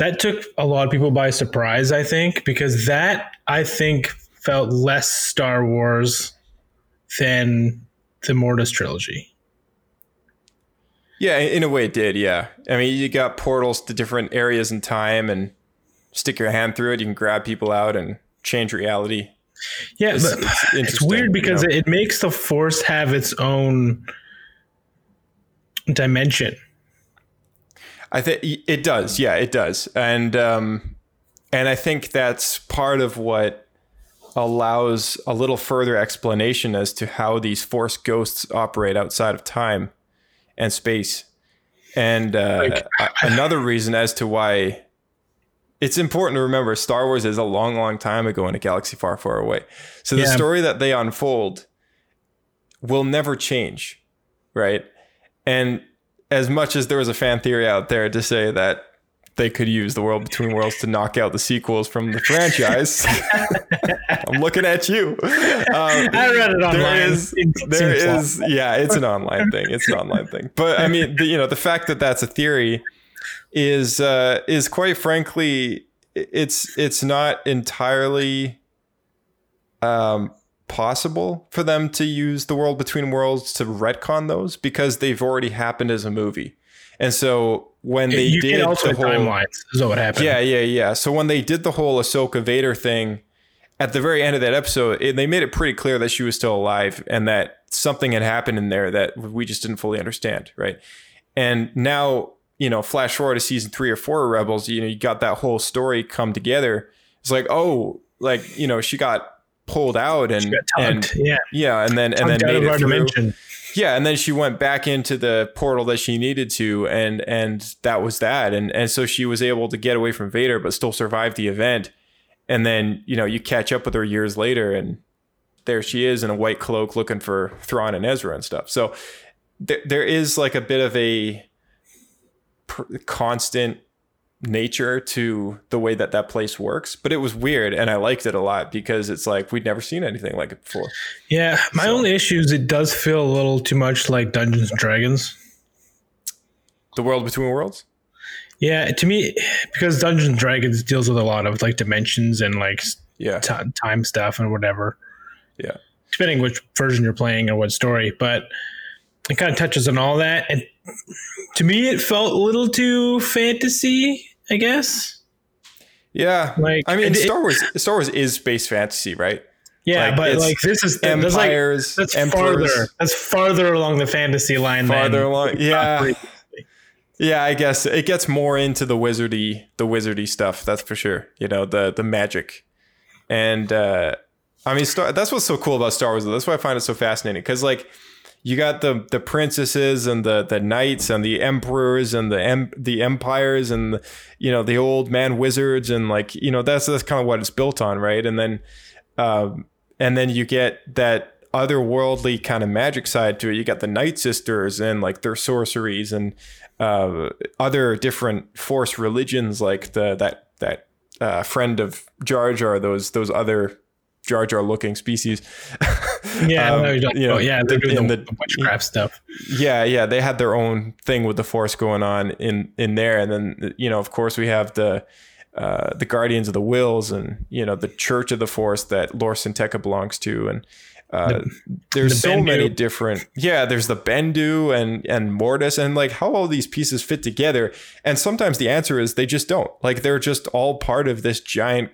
that took a lot of people by surprise. I think because that I think felt less Star Wars than the Mortis trilogy. yeah. In a way, it did. Yeah, I mean, you got portals to different areas in time, and stick your hand through it. You can grab people out and change reality. Yeah, It's- but it's it's, weird you because know? it makes the Force have its own dimension. I think it does. Yeah, it does. And um, and I think that's part of what allows a little further explanation as to how these force ghosts operate outside of time and space. And uh, Like, another reason as to why it's important to remember Star Wars is a long, long time ago in a galaxy far, far away. So the Yeah. story that they unfold will never change, right? And as much as there was a fan theory out there to say that they could use the world between worlds to knock out the sequels from the franchise, I'm looking at you. Um, I read it online. there is there is yeah it's an online thing it's an online thing but i mean the, you know the fact that that's a theory is uh is quite frankly it's it's not entirely um possible for them to use the world between worlds to retcon those because they've already happened as a movie and so when they you did the whole timelines. Is what happened. yeah, yeah, yeah. So when they did the whole Ahsoka Vader thing, at the very end of that episode, it, they made it pretty clear that she was still alive and that something had happened in there that we just didn't fully understand, right? And now, you know, flash forward to season three or four of Rebels, you know, you got that whole story come together. It's like, oh, like you know, she got pulled out and and yeah, yeah, and then and then made it through. dimension. Yeah, and then she went back into the portal that she needed to, and and that was that, and and so she was able to get away from Vader, but still survive the event. And then you know you catch up with her years later, and there she is in a white cloak, looking for Thrawn and Ezra and stuff. So there there is like a bit of a pr- constant nature to the way that that place works, but it was weird, and I liked it a lot because it's like we'd never seen anything like it before. Yeah, my only issue is it does feel a little too much like Dungeons and Dragons. the world between worlds. Yeah, to me, because Dungeons and Dragons deals with a lot of like dimensions and like Yeah, t- time stuff and whatever. yeah, depending which version you're playing or what story, but it kind of touches on all that. And to me, it felt a little too fantasy, I guess. yeah. Like, I mean, it- Star Wars. Star Wars is space fantasy, right? Yeah, Like, but like this is that's like empires, that's emperors. farther. That's farther along the fantasy line. Farther than, along, yeah. Yeah, I guess it gets more into the wizardy, the wizardy stuff. That's for sure. You know, the the magic, and uh, I mean, Star, that's what's so cool about Star Wars. That's why I find it so fascinating because, like, you got the the princesses and the the knights and the emperors and the em, the empires and the, you know the old man wizards and like you know that's that's kind of what it's built on, right? And then, um, and then you get that otherworldly kind of magic side to it. You got the Night Sisters and like their sorceries and uh, other different Force religions, like the that that uh, friend of Jar Jar, those those other Jar Jar looking species. Yeah, Um, no, you know, yeah, they're doing the, the- the witchcraft stuff. yeah, yeah, they had their own thing with the Force going on in in there, and then you know, of course, we have the. Uh, the Guardians of the Whills, and you know the Church of the Force that Lor Tekka belongs to, and uh, there's the so Bendu. many different. Yeah, there's the Bendu and and Mortis, and like how all these pieces fit together. And sometimes the answer is they just don't. Like they're just all part of this giant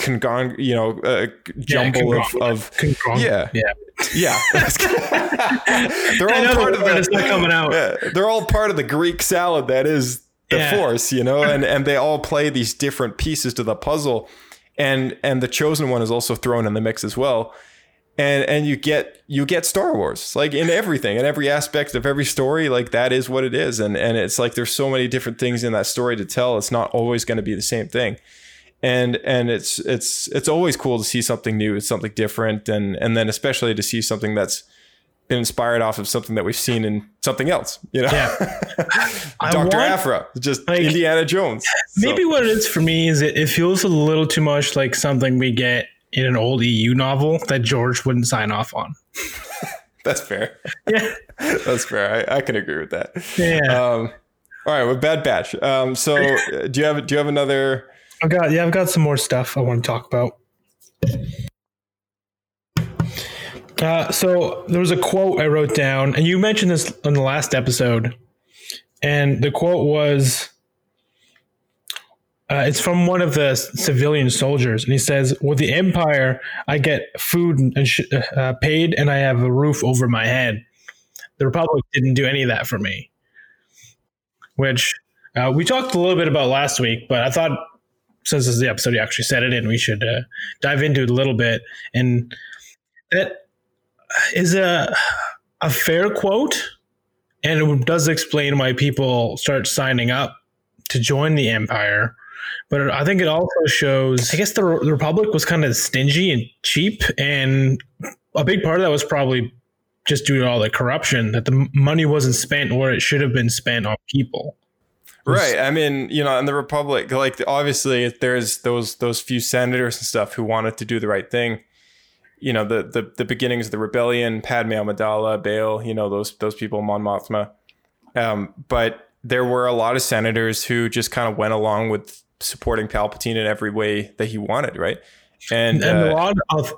congon, you know, uh, jumble of, conglomerate. of Conglomerate. yeah, yeah. yeah. they're all part of word the not coming out. yeah, they're all part of the Greek salad that is the Yeah. force, you know, and and they all play these different pieces to the puzzle, and and the chosen one is also thrown in the mix as well, and and you get you get Star Wars like in everything in every aspect of every story like that is what it is, and and it's like there's so many different things in that story to tell. It's not always going to be the same thing. And and it's it's it's always cool to see something new, something different, and and then especially to see something that's been inspired off of something that we've seen in something else. You know, Yeah. Doctor want- Aphra, just like, Indiana Jones. So, Maybe what it is for me is it, it feels a little too much like something we get in an old EU novel that George wouldn't sign off on. that's fair. Yeah. That's fair. I, I can agree with that. Yeah. Um, all right, with Bad Batch. Um, so uh, do you have do you have another? I've got yeah, I've got some more stuff I want to talk about. Uh, so there was a quote I wrote down, and you mentioned this in the last episode, and the quote was, uh, "It's from one of the civilian soldiers, and he says, "With the Empire, I get food and sh- uh, paid, and I have a roof over my head. The Republic didn't do any of that for me." Which uh, we talked a little bit about last week, but I thought since this is the episode you actually said it in, we should uh, dive into it a little bit. And that is a a fair quote, and it does explain why people start signing up to join the Empire. But I think it also shows, I guess the, the Republic was kind of stingy and cheap, and a big part of that was probably just due to all the corruption that the money wasn't spent where it should have been spent on people. Right. I mean, you know, in the Republic, like obviously there's those those few senators and stuff who wanted to do the right thing. You know, the the, the beginnings of the rebellion, Padme Amidala, Bail, you know, those those people, Mon Mothma. Um, but there were a lot of senators who just kind of went along with supporting Palpatine in every way that he wanted, right? And, and a uh, lot of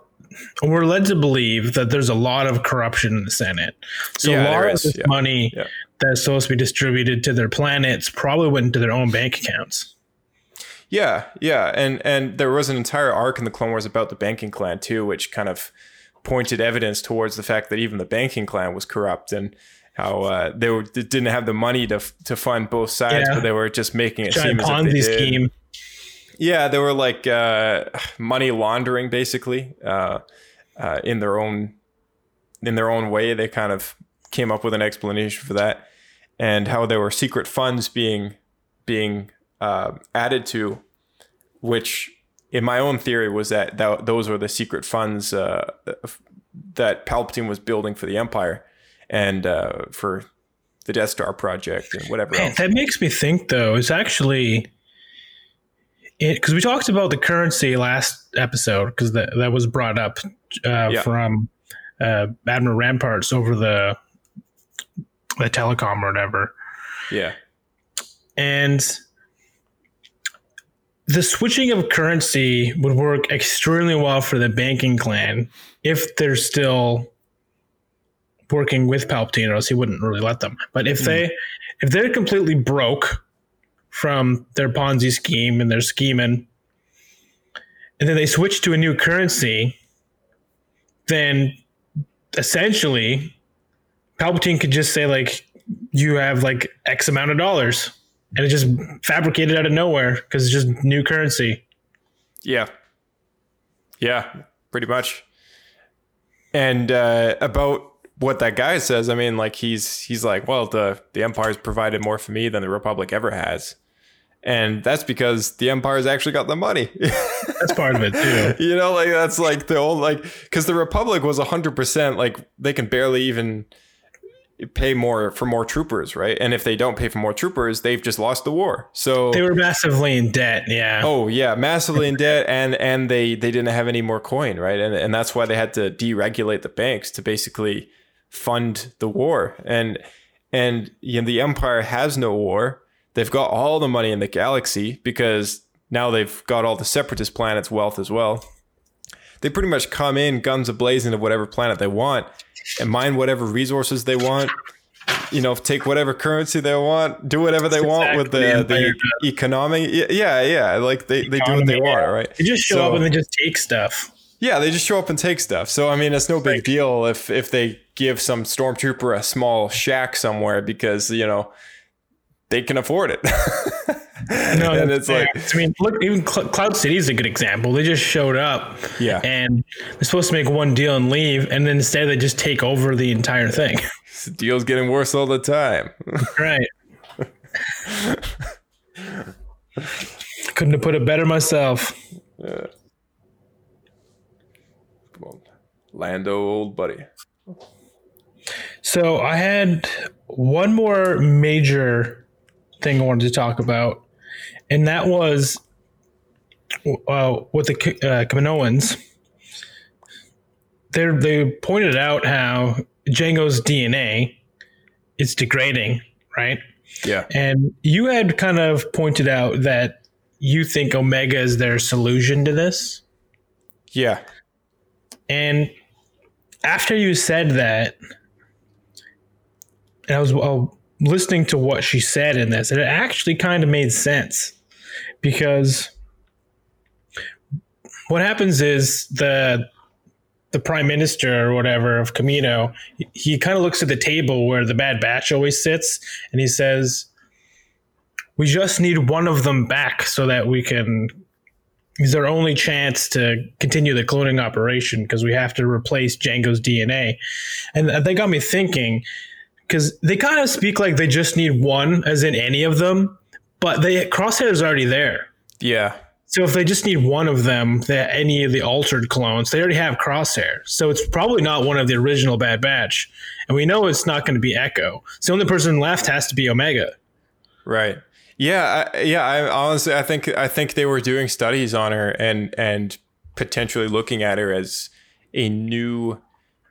we're led to believe that there's a lot of corruption in the Senate. So Yeah, a lot of this yeah. money Yeah. That's supposed to be distributed to their planets probably went into their own bank accounts. Yeah, yeah, and and there was an entire arc in the Clone Wars about the banking clan too, which kind of pointed evidence towards the fact that even the banking clan was corrupt and how uh, they, were, they didn't have the money to to fund both sides, Yeah. but they were just making it Giant seem as if they Ponzi did. scheme. Yeah, they were like uh, money laundering, basically, uh, uh, in their own in their own way. They kind of came up with an explanation for that, and how there were secret funds being being uh, added to, which, in my own theory, was that, that those were the secret funds uh, that Palpatine was building for the Empire and uh, for the Death Star project and whatever Man, else. that makes me think though. It's actually because we talked about the currency last episode because that that was brought up uh, Yeah. from uh, Admiral Ramparts over the the telecom or whatever. Yeah. and the switching of currency would work extremely well for the banking clan if they're still working with Palpatine, or else he wouldn't really let them. But if hmm. they if they're completely broke from their Ponzi scheme and their scheming, and then they switch to a new currency, then essentially Palpatine could just say like you have like X amount of dollars and it just fabricated out of nowhere because it's just new currency. Yeah. Yeah, pretty much. And uh, about what that guy says, I mean, like he's he's like, well, the the Empire's provided more for me than the Republic ever has, and that's because the Empire's actually got the money. That's part of it too. you know, like that's like the old like because the Republic was hundred percent like they can barely even pay more for more troopers, right? And if they don't pay for more troopers, they've just lost the war. So They were massively in debt. Yeah. Oh yeah, massively in debt, and and they they didn't have any more coin, right? And and that's why they had to deregulate the banks to basically fund the war. And and you know, the empire has no war. They've got all the money in the galaxy because now they've got all the separatist planets' wealth as well. They pretty much come in guns a blazing of whatever planet they want and mine whatever resources they want. You know, take whatever currency they want, do whatever they want with the, exactly the economic. Yeah, yeah, like they, they do what they want, yeah. right? They just show So- up and they just take stuff. yeah, they just show up and take stuff. So I mean, it's no big deal if if they give some stormtrooper a small shack somewhere because you know they can afford it. No, and it's like. I mean, look, even Cl- Cloud City is a good example. They just showed up, Yeah. and they're supposed to make one deal and leave, and then instead they just take over the entire thing. the deal's getting worse all the time. right. Couldn't have put it better myself. Lando, old buddy. So I had one more major thing I wanted to talk about, and that was uh, with the uh, Kaminoans. They they pointed out how Jango's DNA is degrading, right? Yeah. And you had kind of pointed out that you think Omega is their solution to this. Yeah. And after you said that, and I was uh, listening to what she said in this, and it actually kind of made sense because what happens is the the prime minister or whatever of Kamino, he, he kind of looks at the table where the Bad Batch always sits, and he says, "We just need one of them back so that we can is our only chance to continue the cloning operation because we have to replace Jango's DNA. And uh, they got me thinking because they kind of speak like they just need one, as in any of them, but they Crosshair is already there. Yeah. So if they just need one of them, that any of the altered clones, they already have Crosshair. So it's probably not one of the original Bad Batch, and we know it's not going to be Echo. So the only person left has to be Omega. Right. Yeah, I, yeah. I honestly, I think, I think they were doing studies on her and and potentially looking at her as a new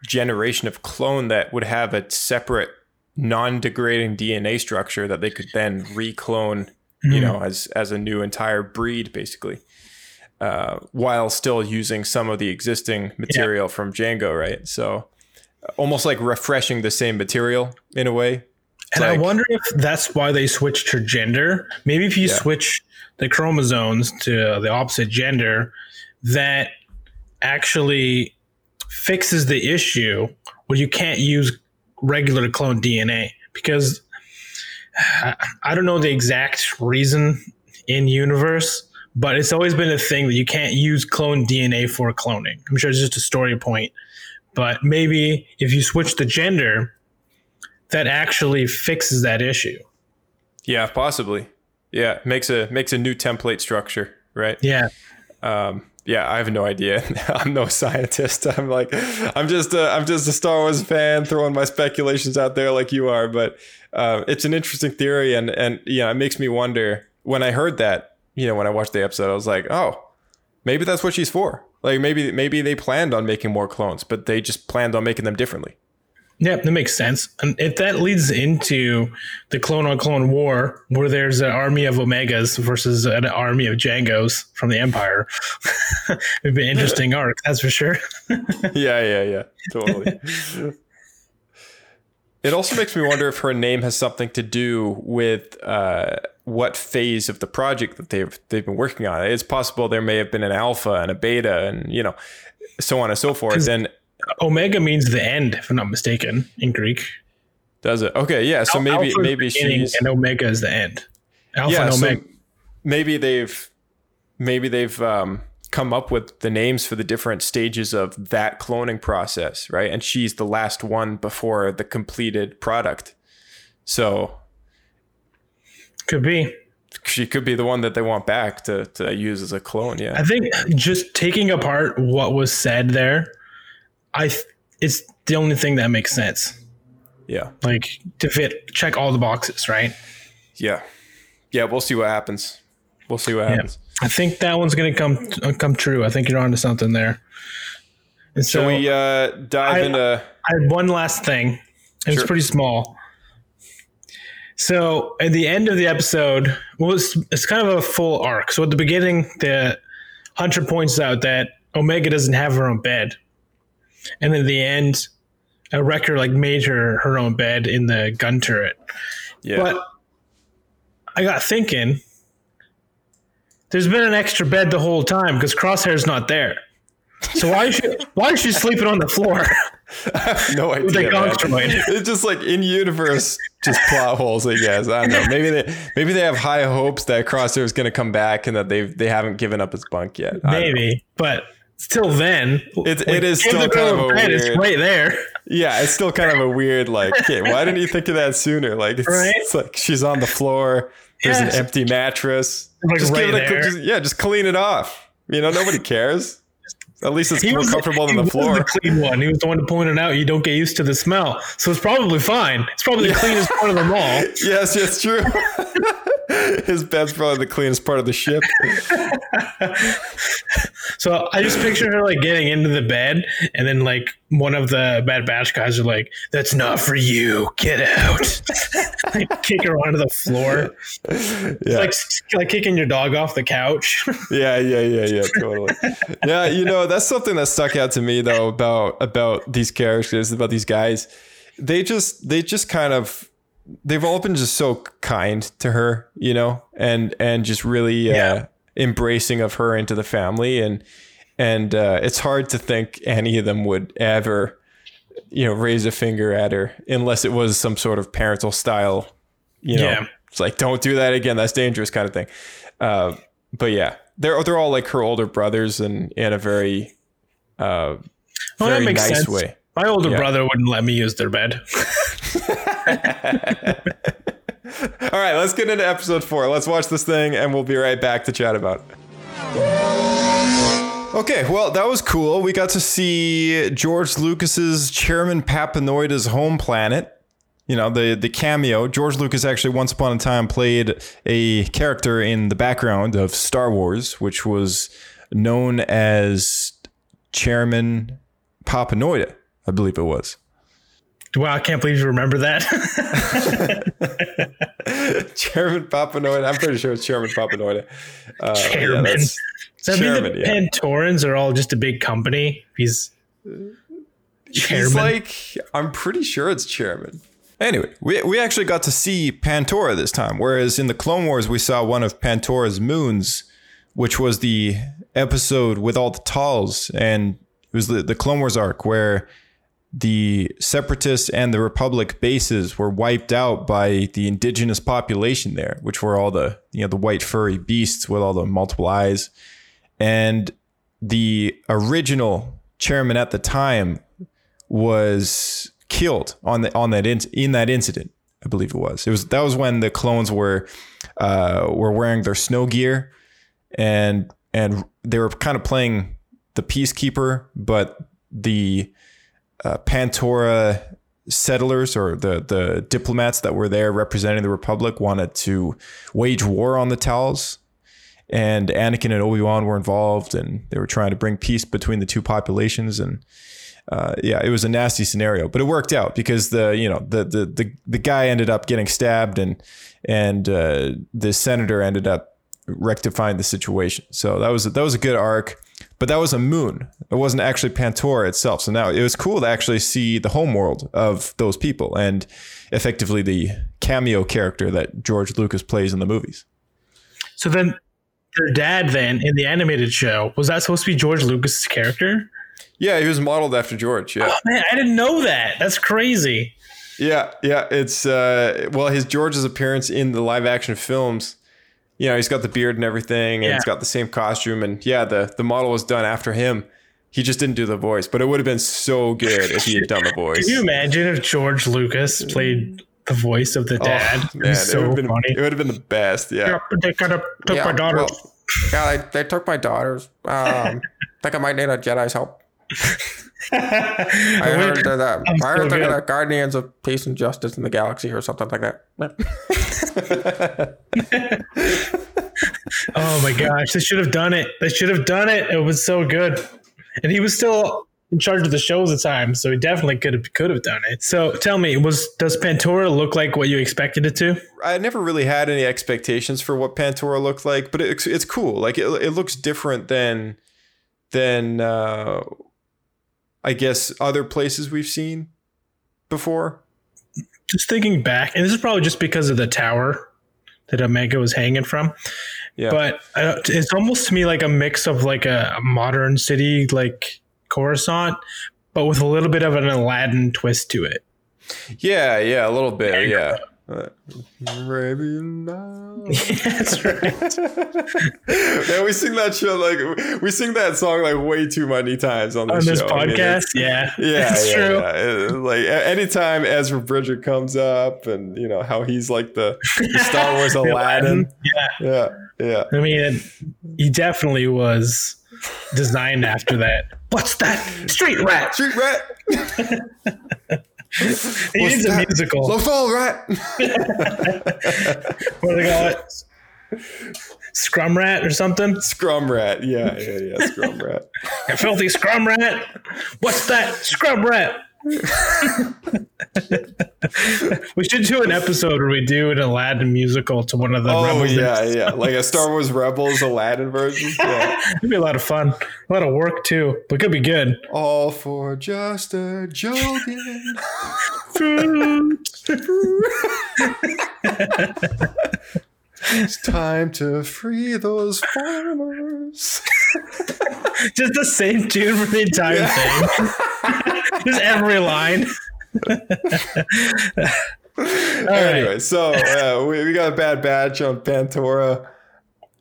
generation of clone that would have a separate, non-degrading DNA structure that they could then reclone, you know, as as a new entire breed, basically, uh, while still using some of the existing material from Jango. Right. So, almost like refreshing the same material in a way. And I wonder if that's why they switched to gender. Maybe if you Yeah. switch the chromosomes to the opposite gender, that actually fixes the issue where you can't use regular clone DNA because I- I don't know the exact reason in universe, but it's always been a thing that you can't use clone DNA for cloning. I'm sure it's just a story point, but maybe if you switch the gender, that actually fixes that issue. Yeah, possibly. Yeah, makes a makes a new template structure, right? Yeah. Um, yeah, I have no idea. I'm no scientist. I'm like, I'm just a, I'm just a Star Wars fan throwing my speculations out there like you are. But uh, it's an interesting theory, and and yeah, it makes me wonder. When I heard that, you know, when I watched the episode, I was like, oh, maybe that's what she's for. Like maybe maybe they planned on making more clones, but they just planned on making them differently. Yeah, that makes sense. And if that leads into the clone on clone war, where there's an army of Omegas versus an army of Jango's from the Empire, it'd be an interesting arc, that's for sure. yeah, yeah, yeah, totally. it also makes me wonder if her name has something to do with uh, what phase of the project that they've they've been working on. It's possible there may have been an alpha and a beta, and you know, so on and so forth. And Omega means the end, if I'm not mistaken, in Greek. Does it? Okay, yeah. So maybe Alpha's maybe she's and Omega is the end. Alpha yeah. and So Omega. maybe they've maybe they've um, come up with the names for the different stages of that cloning process, right? And she's the last one before the completed product. So Could be. she could be the one that they want back to to use as a clone. Yeah. I think just taking apart what was said there, I it's the only thing that makes sense. Yeah. Like to fit check all the boxes, right? Yeah. Yeah. We'll see what happens. We'll see what happens. I think that one's gonna come uh, come true. I think you're onto something there. And so Shall we uh, dive I- into? I had one last thing. and It's Sure. pretty small. So at the end of the episode, well, it's, it's kind of a full arc. So at the beginning, the Hunter points out that Omega doesn't have her own bed, and in the end, a wrecker like made her her own bed in the gun turret. Yeah. But I got thinking, there's been an extra bed the whole time because Crosshair's not there. So why is she why is she sleeping on the floor? no idea. It's just like in universe, just plot holes. I guess I don't know. Maybe they maybe they have high hopes that Crosshair is going to come back and that they they haven't given up his bunk yet. I. Maybe, but still, then It's- it is still kind of a bed, It's right there. Yeah, it's still kind of a weird like. Okay, why didn't you think of that sooner? Like it's, Right? it's like she's on the floor. There's Yes. an empty mattress. Like, just right give it a, there. just, yeah, just clean it off. You know, nobody cares. At least it's He more was comfortable than the floor. the clean one. He was the one to point it out. You don't get used to the smell, so it's probably fine. It's probably the cleanest part of them all. yes, yes, true. His bed's probably the cleanest part of the ship. So I just picture her like getting into the bed, and then like one of the Bad Batch guys are like, "That's not for you. Get out!" like, kick her onto the floor, Yeah. like like kicking your dog off the couch. Yeah, yeah, yeah, yeah, totally. yeah, you know, that's something that stuck out to me though about about these characters, about these guys. They just they just kind of they've all been just so kind to her, you know, and and just really uh, Yeah. embracing of her into the family and and uh, it's hard to think any of them would ever you know raise a finger at her unless it was some sort of parental style you know Yeah. it's like don't do that again that's dangerous kind of thing uh, but yeah they're they're all like her older brothers and in a very uh Well, very nice sense. way My older Yeah. brother wouldn't let me use their bed. all right let's get into episode four let's watch this thing and we'll be right back to chat about it Okay, well, that was cool. We got to see George Lucas's Chairman Papanoida's home planet. You know, the the cameo. George Lucas actually once upon a time played a character in the background of Star Wars, which was known as Chairman Papanoida, I believe it was. Wow, I can't believe you remember that. Chairman Papanoida. I'm pretty sure it's Chairman Papanoida. Uh, yeah, Chairman. Does that mean the yeah. Pantorans are all just a big company? He's He's like, I'm pretty sure it's chairman. Anyway, we, we actually got to see Pantora this time, whereas in the Clone Wars we saw one of Pantora's moons, which was the episode with all the Talz, and it was the, the Clone Wars arc where the Separatists and the Republic bases were wiped out by the indigenous population there, which were all the you know the white furry beasts with all the multiple eyes, and the original chairman at the time was killed on the on that in, in that incident. I believe it was. It was that was when the clones were uh, were wearing their snow gear, and and they were kind of playing the peacekeeper, but the uh, Pantora settlers or the the diplomats that were there representing the Republic wanted to wage war on the Talz, and Anakin and Obi Wan were involved, and they were trying to bring peace between the two populations, and uh, yeah, it was a nasty scenario, but it worked out because the you know the the the, the guy ended up getting stabbed and and uh, the senator ended up rectifying the situation. So that was that was a good arc, but that was a moon. It wasn't actually Pantora itself. So now it was cool to actually see the homeworld of those people and effectively the cameo character that George Lucas plays in the movies. So then, their dad then in the animated show was that supposed to be George Lucas's character? Yeah, he was modeled after George. Yeah. Oh, man, I didn't know that. That's crazy. Yeah, yeah. It's uh well his George's appearance in the live action films, you know, he's got the beard and everything and Yeah. he's got the same costume and yeah, the the model was done after him. He just didn't do the voice, but it would have been so good if he had done the voice. Can you imagine if George Lucas played the voice of the dad? Oh, man, It's it so would have been funny. it would have been the best. Yeah. They kind of took my daughter. well, yeah, they, they took my daughters. Um, think I might need a Jedi's help. I heard that, that I'm heard so they're good. the guardians of peace and justice in the galaxy or something like that. Oh my gosh, they should have done it. They should have done it. It was so good. And he was still in charge of the show at the time, so he definitely could have could have done it. So tell me, was does Pantora look like what you expected it to? I never really had any expectations for what Pantora looked like, but it's it's cool. Like it, it looks different than than uh, I guess other places we've seen before. Just thinking back, and this is probably just because of the tower that Omega was hanging from. Yeah. But uh, it's almost to me like a mix of like a, a modern city like Coruscant, but with a little bit of an Aladdin twist to it. Yeah, yeah, a little bit. Yeah. Uh, Maybe now. That's right. Man, we sing that show like we sing that song like way too many times on this, On this show. I mean, podcast, yeah, yeah, that's yeah, true. yeah. It- like anytime Ezra Bridger comes up, and you know how he's like the, the Star Wars Aladdin. Yeah. Yeah, yeah. I mean, he definitely was designed after that. What's that? Street rat. Street rat. He needs a musical. Lothal rat. What do they call it? Scrum rat or something? Scrum rat. Yeah, yeah, yeah. Scrum rat. A filthy scrum rat. What's that? Scrum rat. We should do an episode where we do an Aladdin musical to one of the Oh rebels. yeah, yeah. Like a Star Wars Rebels Aladdin version. Yeah. It'd be a lot of fun. A lot of work too, but could be good. All for just a joking. It's time to free those farmers. Just the same tune for the entire thing. Just every line. anyway, so uh, we, we got a bad batch on Pantora.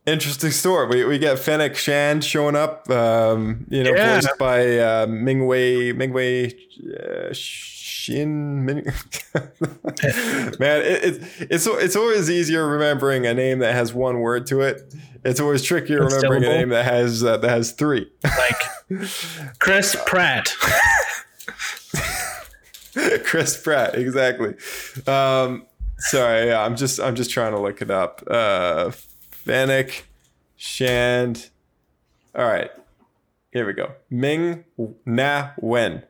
Interesting story. We, we get Fennec Shand showing up, um, you know, Yeah. voiced by uh, Mingwei Mingwei uh, Shin. Ming- Man, it, it, it's it's always easier remembering a name that has one word to it. It's always trickier One remembering a name that has uh, that has three. Like Chris Pratt. Chris Pratt, exactly. Um, sorry, yeah, I'm just I'm just trying to look it up. Uh, Fennec Shand. All right, here we go. Ming Na Wen.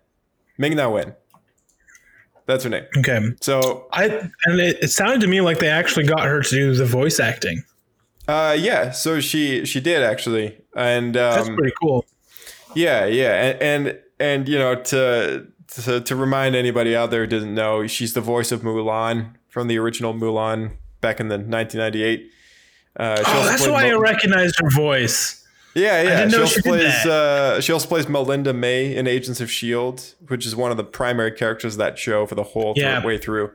Ming Na Wen. That's her name. Okay. So, I and it, it sounded to me like they actually got her to do the voice acting. uh, yeah, so she she did actually, and That's um, pretty cool. Yeah, yeah, and and, and you know to, to to remind anybody out there who doesn't know, she's the voice of Mulan from the original Mulan back in the 1998. Uh, Oh, that's why I recognized her voice. yeah, yeah. didn't She also she plays. Uh, she also plays Melinda May in Agents of Shield, which is one of the primary characters of that show for the whole th- way through.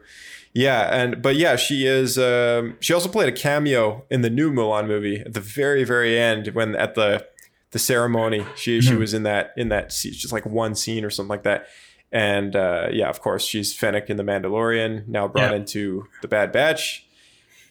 Yeah, and but yeah, she is. Um, she also played a cameo in the new Mulan movie at the very, very end when at the the ceremony she Mm-hmm. she was in that in that just like one scene or something like that. And uh, yeah, of course, she's Fennec in the Mandalorian, now brought Yeah. into the Bad Batch,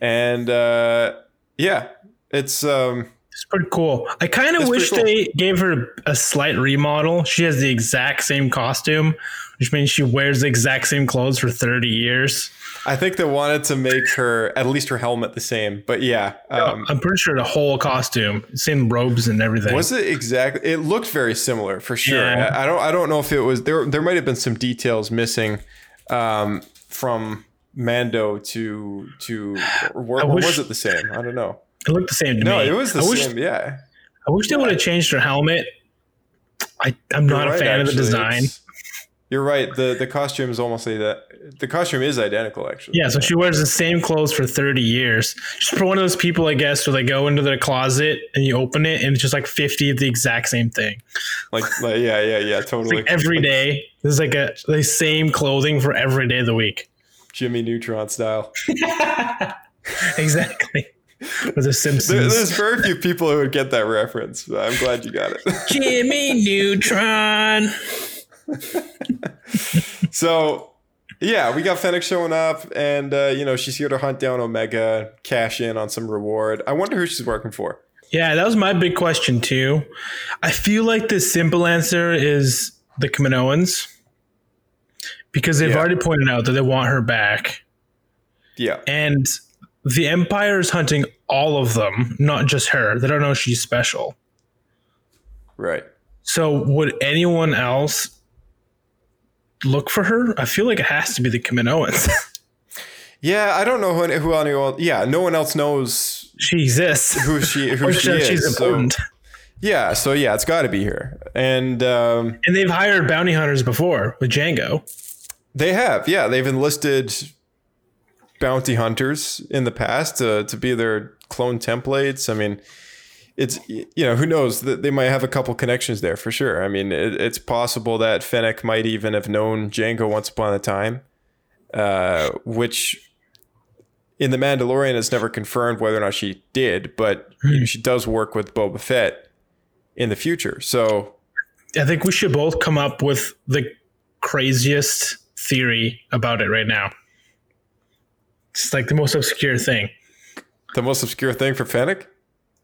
and uh, yeah, it's um, It's pretty cool. I kind of wish pretty they gave her a slight remodel. She has the exact same costume, which means she wears the exact same clothes for 30 years. I think they wanted to make her at least her helmet the same, but yeah. Um, I'm pretty sure the whole costume, same robes and everything. was it exactly? It looked very similar for sure. Yeah. I don't. I don't know if it was there. There might have been some details missing um, from Mando to to. Or, or was it the same? I don't know. It looked the same to No, me. it was the I wish, same. Yeah. I wish they would have changed her helmet. I, I'm not You're a right, fan of the design. It's- You're right. the The costume is almost like that. The costume is identical, actually. Yeah, so she wears the same clothes for 30 years. She's for one of those people, I guess, where they go into their closet and you open it and it's just like 50 of the exact same thing. Like, like yeah, yeah, yeah. Totally. like every day, there's like a the same clothing for every day of the week. Jimmy Neutron style. Exactly. With the Simpsons. There, there's very few people who would get that reference. but I'm glad you got it. Jimmy Neutron. So, yeah, we got Fennec showing up, and uh, you know she's here to hunt down Omega, cash in on some reward. I wonder who she's working for. Yeah, that was my big question too. I feel like the simple answer is the Kaminoans. Because they've Yeah. already pointed out that they want her back. Yeah, And the Empire is hunting all of them, not just her. They don't know she's special. right. So would anyone else look for her? I feel like it has to be the Kaminoans. Yeah, I don't know who, who anyone. Yeah, no one else knows she exists. who she who she is. she's so- important. yeah, so yeah, it's got to be her. And um, And they've hired bounty hunters before with Jango. They have, yeah. They've enlisted bounty hunters in the past to, to be their clone templates. I mean, it's you know who knows that they might have a couple connections there for sure. I mean, it, it's possible that Fennec might even have known Jango once upon a time, uh, which in the Mandalorian it's never confirmed whether or not she did, but you know, she does work with Boba Fett in the future. So I think we should both come up with the craziest theory about it right now. It's like the most obscure thing the most obscure thing for Fennec.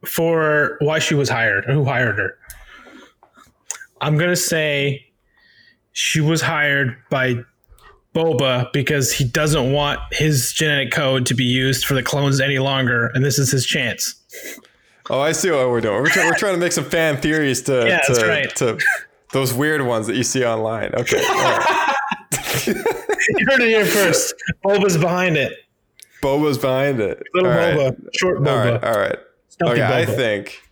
for why she was hired who hired her. I'm going to say she was hired by Boba because he doesn't want his genetic code to be used for the clones any longer, and this is his chance. Oh, I see what we're doing. We're, try- we're trying to make some fan theories to Yeah, to, that's right. to those weird ones that you see online. Okay, right. You heard it here first. Boba's behind it. Boba's behind it. Little All right. Boba, short All Boba. right, all right. Stumpy Okay, I think,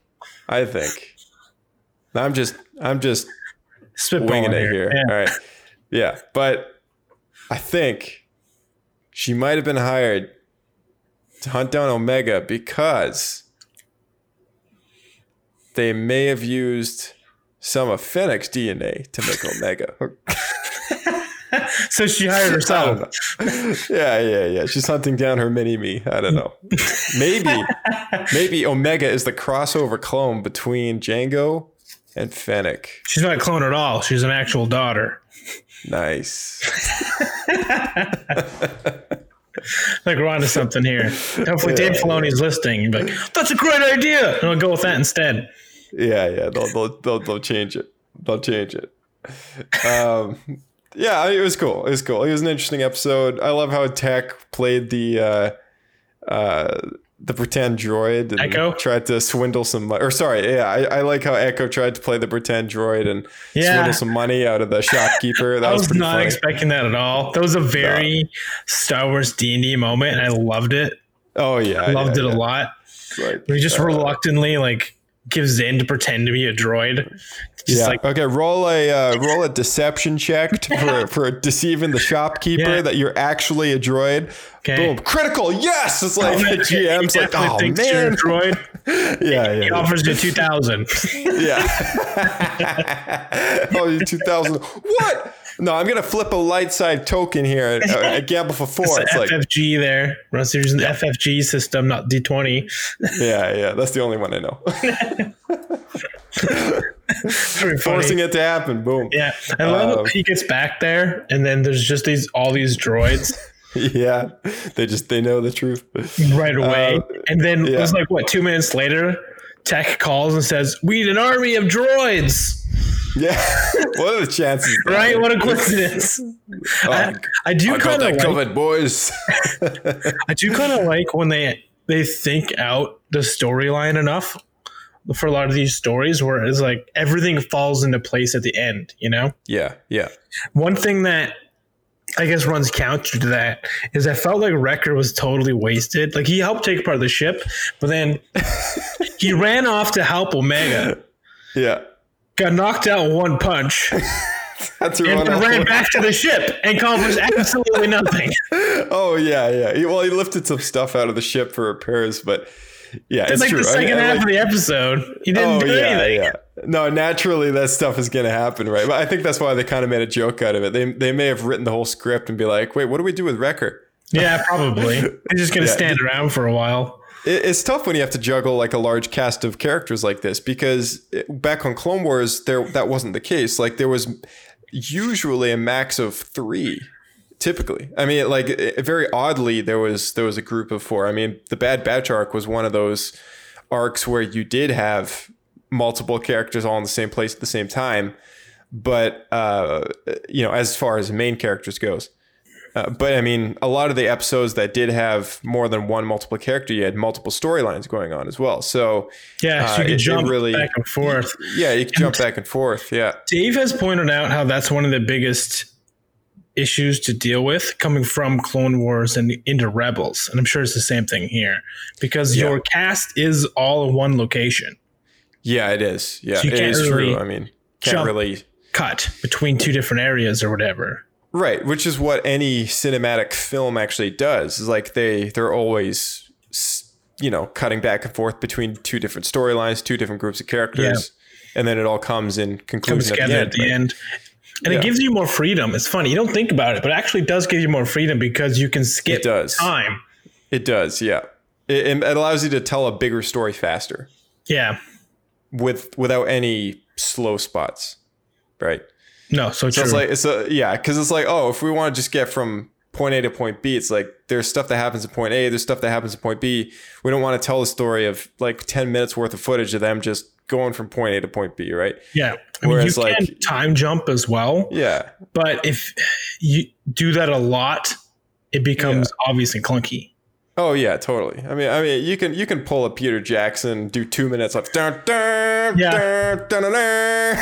I think. I'm just, I'm just Spitballing winging it here. Yeah. All right, yeah, but I think she might have been hired to hunt down Omega because they may have used some of Fennec's DNA to make Omega. So she hired I herself. Yeah, yeah, yeah. She's hunting down her mini me. I don't know. Maybe, maybe Omega is the crossover clone between Jango and Fennec. She's not a clone at all. She's an actual daughter. Nice. Like we're onto something here. Hopefully, Dave Yeah, Filoni's listening. He'd like, "That's a great idea," and I'll go with that instead. Yeah, yeah. They'll they'll they'll, they'll change it. They'll change it. Um, yeah, it was cool. It was cool. It was an interesting episode. I love how Tech played the uh, uh, the pretend droid and Echo? tried to swindle some money. Or sorry, yeah, I, I like how Echo tried to play the pretend droid and Yeah. swindle some money out of the shopkeeper. That I was, was not funny. expecting that at all. That was a very Star Wars D and D moment, and I loved it. oh yeah, I loved yeah, it yeah. a lot. Like, He just uh, reluctantly like gives in to pretend to be a droid. Just yeah. like okay, roll a uh, roll a deception check for for deceiving the shopkeeper Yeah. that you're actually a droid. Okay. Boom, critical. Yes, it's like the GM's like, oh thinks you're a man, droid. yeah, He yeah, offers you two thousand. yeah. oh, you 2000. What? No, I'm gonna flip a light side token here. A, a gamble for four. It's like, FFG there. Runs using the FFG system, not D twenty. yeah, yeah. That's the only one I know. Forcing it to happen. Boom. Yeah, I love Um, he gets back there, and then there's just these all these droids Yeah. They just they know the truth. right away, Uh, and then it was like what two minutes later, Tech calls and says, "We need an army of droids." Yeah. what are the chances? Right? What a coincidence. Oh, I, I do kind of like, covered, boys. I do kind of like when they they think out the storyline enough for a lot of these stories where it's like everything falls into place at the end, you know? yeah, yeah. One thing that I guess runs counter to that is I felt like Wrecker was totally wasted. Like he helped take part of the ship, but then he ran off to help Omega, Yeah. Got knocked out one punch, That's and ran back to the ship and accomplished absolutely nothing. Oh yeah, yeah. He- Well, he lifted some stuff out of the ship for repairs, but yeah, It's it's like true. the I second I half like- of the episode. He didn't oh do yeah, anything. yeah. No, naturally that stuff is gonna happen, right? But I think that's why they kind of made a joke out of it. They they may have written the whole script and be like, wait, what do we do with Wrecker? Yeah, probably. They're just gonna Yeah. stand around for a while. It- It's tough when you have to juggle like a large cast of characters like this because it- back on Clone Wars, there that wasn't the case. Like there was usually a max of three, typically. I mean, like it- very oddly, there was there was a group of four. I mean, the Bad Batch arc was one of those arcs where you did have multiple characters all in the same place at the same time, but uh, eh, you know, as far as main characters goes. Uh, but I mean, a lot of the episodes that did have more than one multiple character, you had multiple storylines going on as well. So Yeah, so Uh, you it- it jump really- back and forth. yeah, you can jump back and forth. Yeah, Dave has pointed out how that's one of the biggest issues to deal with coming from Clone Wars and into Rebels. And I'm sure it's the same thing here because Yeah. your cast is all in one location. yeah, it is. Yeah, So it is really true. I mean, can't really Cut between two different areas or whatever. Right, which is what any cinematic film actually does. Is like they they're always you know cutting back and forth between two different storylines, two different groups of characters, and then it all comes in Comes conclusion together at at the the end. right? end. And Yeah. it gives you more freedom. It's funny. You don't think about it, but it actually does give you more freedom because you can skip It does. time. It does. Yeah, it, it allows you to tell a bigger story faster. Yeah. with without any slow spots, right? No, so, So true. it's like it's a yeah, because it's like oh, if we want to just get from point A to point B, it's like there's stuff that happens at point A, there's stuff that happens at point B. We don't want to tell the story of like ten minutes worth of footage of them just going from point A to point B, right? yeah. I mean, Whereas, you can like- time jump as well. Yeah, But if you do that a lot, it becomes obvious and clunky. Oh yeah, totally. I mean, I mean, you can you can pull a Peter Jackson, do two minutes of dun dun Yeah. dun dun dun. dun.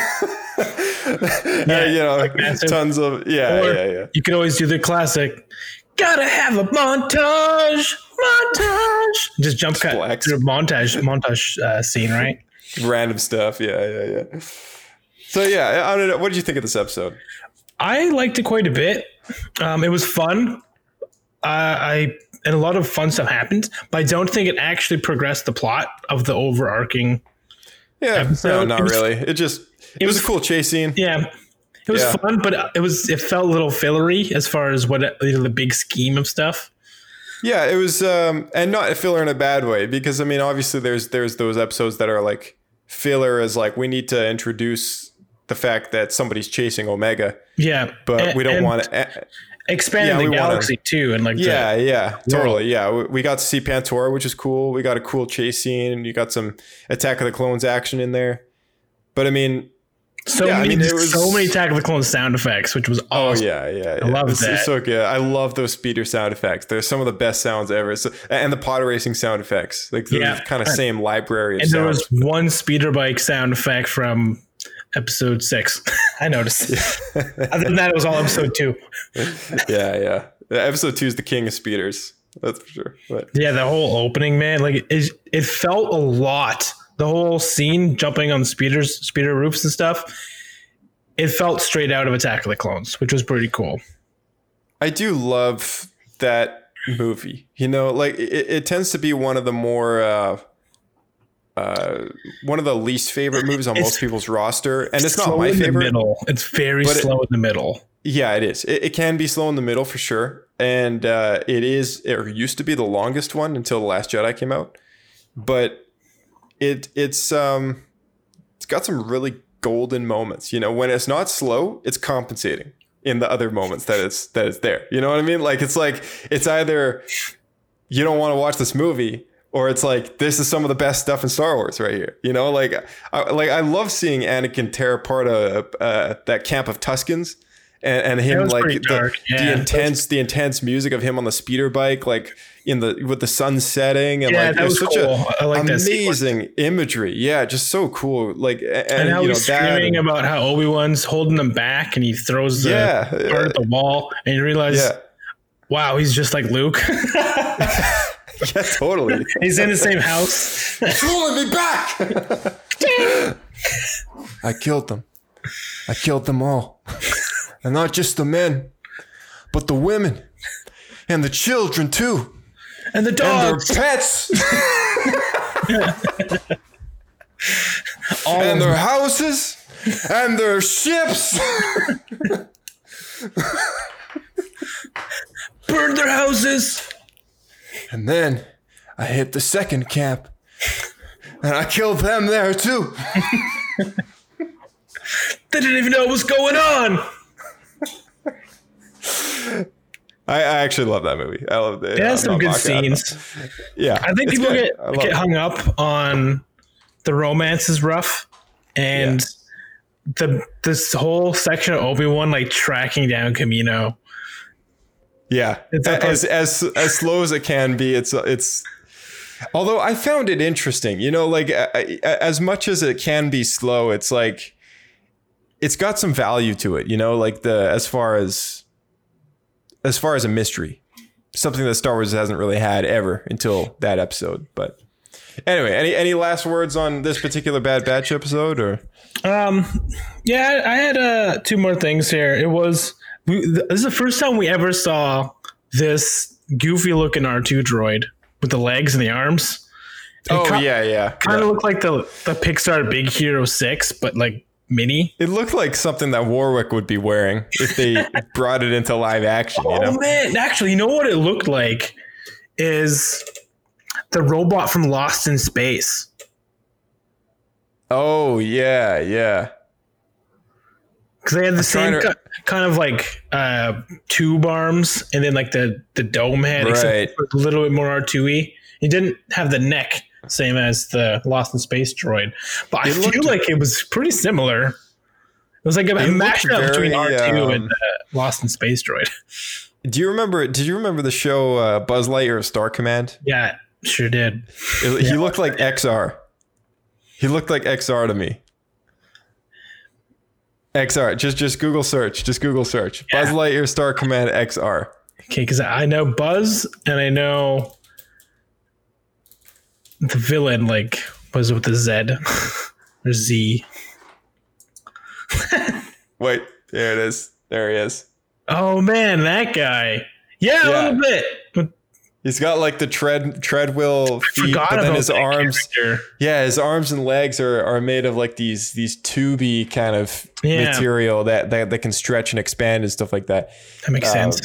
Yeah, you know, like massive. tons of yeah, Or yeah, yeah. you could always do the classic. Gotta have a montage, montage. Just jump cut flex. to a montage montage uh, scene, right? random stuff. Yeah, yeah, yeah. So yeah, I don't know. What did you think of this episode? I liked it quite a bit. Um, it was fun. Uh, I and a lot of fun stuff happened, but I don't think it actually progressed the plot of the overarching. Yeah, no, not it was- really. It just it, was, was- a cool chase scene. Yeah, it was Yeah. fun, but it was it felt a little fillery as far as what you know, the big scheme of stuff. Yeah, it was, um, and not a filler in a bad way because I mean, obviously, there's there's those episodes that are like filler as like we need to introduce the fact that somebody's chasing Omega, Yeah, but and- we don't want to. Expand yeah, the wanna- galaxy too, and like the- Yeah, yeah, totally. Yeah, we, we got to see Pantora, which is cool. We got a cool chase scene. You got some Attack of the Clones action in there. But I mean, so yeah, I mean, was- so many Attack of the Clones sound effects, which was oh awesome. yeah, yeah, I love it's, that. It's so good. I love those speeder sound effects. They're some of the best sounds ever. So, and the pod racing sound effects, like the Yeah. kind of same library And there was one speeder bike sound effect from episode six. I noticed. Other than that, it was all episode two. yeah, yeah. Episode two is the king of speeders. That's for sure. But Yeah, the whole opening, man, like it, it felt a lot. The whole scene jumping on speeders, speeder roofs and stuff. It felt straight out of Attack of the Clones, which was pretty cool. I do love that movie. You know, like it, it tends to be one of the more uh, uh, one of the least favorite movies on It's most people's roster, and it's not my favorite. middle. It's very But it- slow in the middle. Yeah, it is. It, it can be slow in the middle for sure, and uh, it is. It used to be the longest one until the Last Jedi came out, but it it's um it's got some really golden moments. You know, when it's not slow, it's compensating in the other moments that it's that it's there. You know what I mean? Like it's like it's either you don't want to watch this movie or it's like this is some of the best stuff in Star Wars right here. You know, like I, like I love seeing Anakin tear apart a, uh, that camp of Tuskens. And, and him like the, dark, the yeah. intense the intense music of him on the speeder bike like in the with the sun setting and Yeah, like it was, was such cool. A like amazing imagery yeah just so cool like and, And how you know he's screaming and- about how Obi Wan's holding him back, and he throws the Yeah, part at the wall, and you realize, yeah wow, he's just like Luke. yeah totally he's in the same house. pulling me back. I killed them. I killed them all. And not just the men, but the women and the children too. and the And their dogs. pets. all and their houses. And their ships. burned their houses. And then I hit the second camp. And I killed them there too. They didn't even know what was going on. I, I actually love that movie. I love it. It has I'm some good mocking it. scenes. Yeah. I think people good. get get it. hung up on the romance is rough, and the this whole section of Obi Wan like tracking down Kamino. Yeah, It's as as as slow as it can be. It's it's. Although I found it interesting, you know, like I- I- as much as it can be slow, it's like it's got some value to it, you know, like the as far as as far as a mystery, something that Star Wars hasn't really had ever until that episode. But anyway, any any last words on this particular Bad Batch episode, or Um, yeah, I I had uh two more things here. It was we, this is the first time we ever saw this goofy looking R two droid with the legs and the arms. oh ki- yeah, yeah, Kind yeah. of looked like the the Pixar Big Hero Six, but like mini. It looked like something that Warwick would be wearing if they brought it into live action. You know, Oh man, actually, you know what it looked like is the robot from Lost in Space. Oh yeah, yeah. Because they had the same to- ki- kind of like uh, tube arms, and then like the the dome head, Right. a little bit more R two E. It didn't have the neck, same as the Lost in Space droid, but I It looked- feel like it was pretty similar. It was like a mashup between very, R two um, and uh, Lost in Space droid. Do you remember? Did you remember the show uh, Buzz Lightyear of Star Command? Yeah, sure did. It- He looked like XR. He looked like XR to me. XR. Just just Google search. Just Google search. Buzz Lightyear Star Command XR. Okay, because I know Buzz and I know the villain, like, was with the Z or Z. Wait, there it is. There he is. Oh man, that guy. Yeah, a little bit. He's got like the tread treadwheel feet, but then his arms. character. Yeah, his arms and legs are, are made of like these these tubey kind of Yeah. material that, that that can stretch and expand and stuff like that. That makes Um, sense.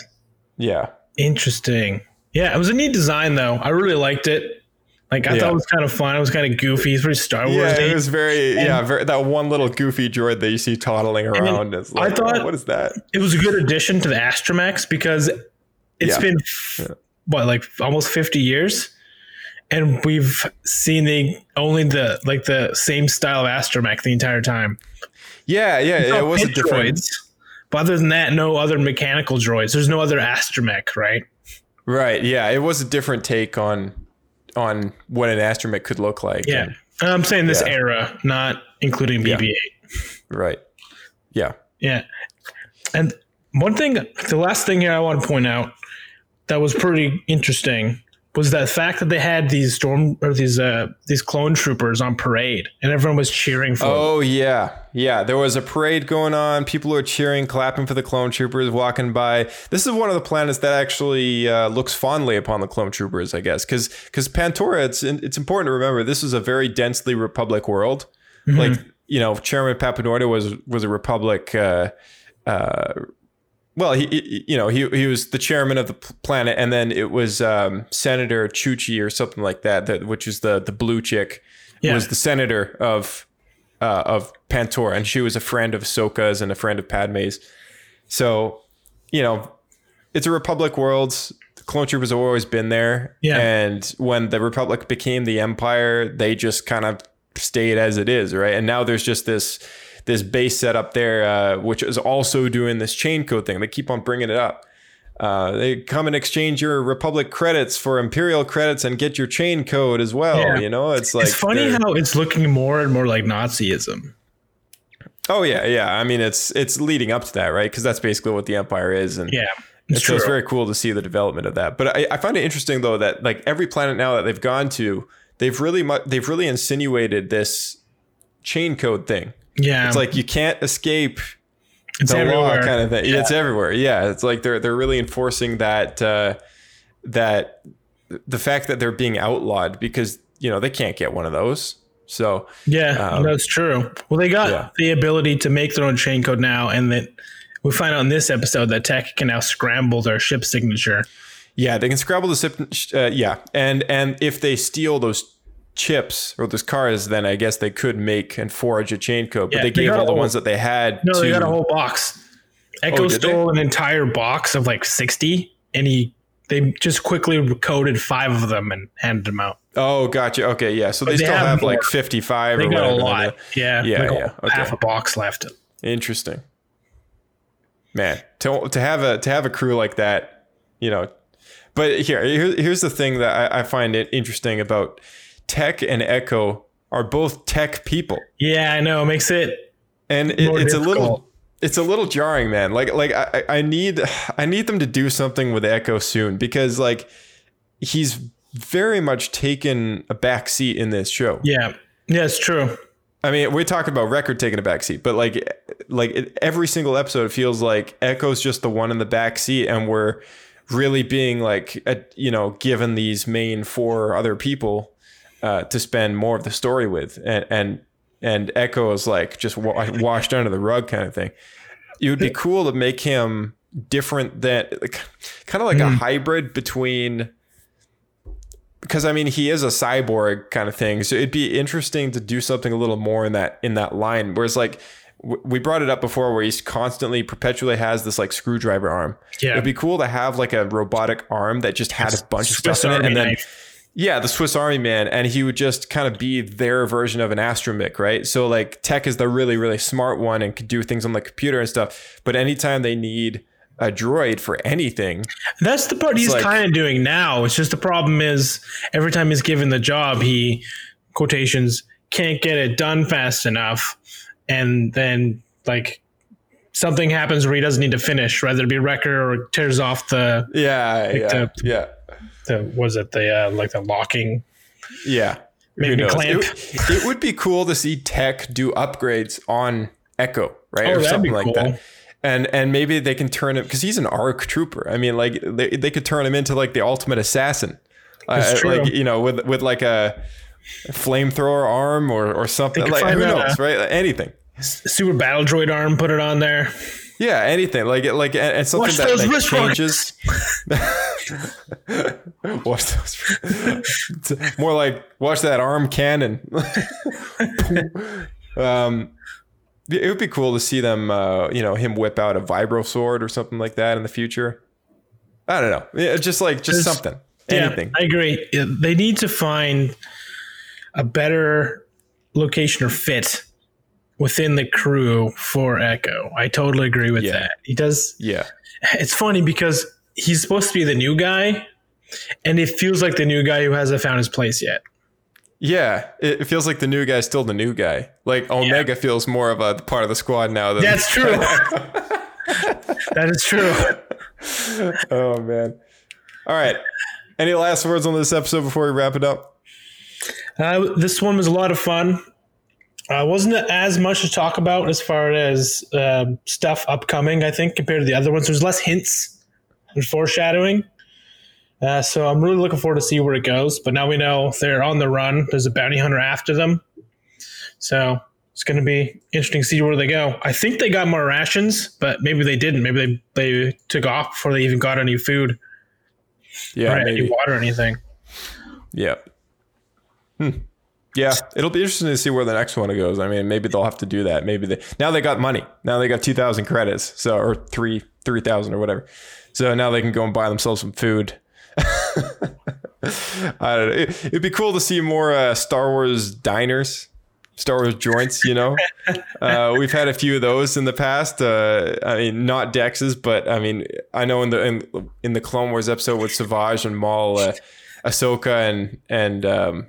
Yeah. Interesting. Yeah, it was a neat design though. I really liked it. Like I Yeah. thought it was kind of fun. It was kind of goofy. It's very Star Wars. Yeah, it was very yeah, very, that one little goofy droid that you see toddling around. Is I thought- oh, what is that? it was a good addition to the Astromech because it's Yeah. been what like almost 50 years and we've seen the only the like the same style of Astromech the entire time. Yeah, yeah, It's it was a different. droids, but other than that, no other mechanical droids. There's no other Astromech, right? Right, yeah, it was a different take on on what an astromech could look like. Yeah. and- I'm saying this Yeah. era, not including BB-8. right. Yeah. Yeah. And one thing, the last thing here I want to point out that was pretty interesting was that fact that they had these storm or these uh these clone troopers on parade and everyone was cheering for them. Oh yeah, yeah. There was a parade going on. People were cheering, clapping for the clone troopers walking by. This is one of the planets that actually uh, looks fondly upon the clone troopers, I guess, because because Pantora. It's it's important to remember this is a very densely Republic world. Like you know, Chairman Papanoida was was a Republic. Uh, uh, well, he, he you know he he was the chairman of the planet, and then it was um, Senator Chuchi or something like that, that which is the the blue chick Yeah. was the senator of uh, of Pantora, and she was a friend of Ahsoka's and a friend of Padme's. So, you know, it's a Republic world. clone troopers have always been there. Yeah. And when the Republic became the Empire, they just kind of stayed as it is, right? And now there's just this this base set up there, uh, which is also doing this chain code thing. They keep on bringing it up. Uh, they come and exchange your Republic credits for Imperial credits and get your chain code as well. Yeah. You know, it's like it's funny how it's looking more and more like Nazism. Oh yeah, yeah. I mean, it's it's leading up to that, right? Because that's basically what the Empire is, and Yeah, it's so it's very cool to see the development of that. But I, I find it interesting though that like every planet now that they've gone to, they've really mu- they've really insinuated this chain code thing. Yeah, It's like you can't escape it's the law everywhere. kind of thing. Yeah. It's everywhere. Yeah, it's like they're they're really enforcing that uh, that the fact that they're being outlawed because you know they can't get one of those. So Yeah, Um, that's true. Well, they got yeah. the ability to make their own chain code now, and that we find out in this episode that Tech can now scramble their ship signature. Yeah, they can scrabble the ship. Uh, yeah, and and if they steal those chips or those cars, then I guess they could make and forge a chain code. But Yeah, they gave all the whole- ones that they had. No, to, they got a whole box. Echo Oh, stole an entire box of like sixty, and he they just quickly coded five of them and handed them out. Oh, gotcha. Okay, yeah. So they, they still have have, like fifty-five They or got a whatever. lot. Yeah, Yeah, like a- yeah, okay. half a box left. Interesting. Man, to to have a to have a crew like that, you know. But here, here here's the thing that I, I find it interesting about Tech and Echo are both tech people. Yeah, I know. It makes it and it, it's a little it's a little jarring man like like I, I need i need them to do something with echo soon because like he's very much taken a back seat in this show yeah, yeah, it's true. i mean we're talking about record taking a back seat but like like it, every single episode feels like echo's just the one in the back seat and we're really being like you know given these main four other people uh, to spend more of the story with and and and echo is like just wa- washed under the rug kind of thing it would be cool to make him different than like, kind of like a hybrid between because I mean he is a cyborg kind of thing, so it'd be interesting to do something a little more in that in that line. Whereas like w- we brought it up before, where he's constantly perpetually has this like screwdriver arm. Yeah. it'd be cool to have like a robotic arm that just had a bunch of Swiss stuff in it, Army and then knife. Yeah, the Swiss Army man, and he would just kind of be their version of an astromech, right? So like Tech is the really really smart one and could do things on the computer and stuff. But anytime they need a droid for anything, That's the part he's like- kind of doing now. It's just the problem is every time he's given the job, he quotations can't get it done fast enough, and then like something happens where he doesn't need to finish, whether it be wrecker or tears off the yeah, yeah, the- yeah. The was it the uh, like the locking. Yeah. Maybe clamp. It, it would be cool to see tech do upgrades on Echo, right? Oh, or something like cool. that. And and maybe they can turn him because he's an ARC trooper. I mean, like they, they could turn him into like the ultimate assassin. Uh, true. like you know, with with like a flamethrower arm or or something. Like who knows, right? Like, anything. Super battle droid arm, put it on there. Yeah, anything like like and, something Watch that those like, changes. watch those. More like watch that arm cannon. um, it would be cool to see them, uh, you know, him whip out a vibro sword or something like that in the future. I don't know. Yeah, just like just There's- something, Yeah. I agree. They need to find a better location or fit within the crew for Echo. I totally agree with Yeah. that. He does. yeah, It's funny because he's supposed to be the new guy, and it feels like the new guy who hasn't found his place yet. yeah. It, feels like the new guy's still the new guy. Like Omega feels more of a part of the squad now. Than, That's true. that is true. Oh man. All right. Any last words on this episode before we wrap it up? Uh, this one was a lot of fun. Uh, wasn't as much to talk about as far as um stuff upcoming, I think, compared to the other ones. There's less hints and foreshadowing. Uh, so I'm really looking forward to see where it goes. But now we know they're on the run. There's a bounty hunter after them. So it's going to be interesting to see where they go. I think they got more rations, but maybe they didn't. Maybe they, they took off before they even got any food Yeah, or any water or anything. Yeah. Hmm. Yeah, it'll be interesting to see where the next one goes. I mean, maybe they'll have to do that. Maybe they now they got money. Now they got two thousand credits, so or three three thousand or whatever. So now they can go and buy themselves some food. I don't know. It, it'd be cool to see more uh, Star Wars diners, Star Wars joints. You know, uh, we've had a few of those in the past. Uh, I mean, not Dex's, but I mean, I know in the in, in the Clone Wars episode with Savage and Maul, uh, Ahsoka and and um,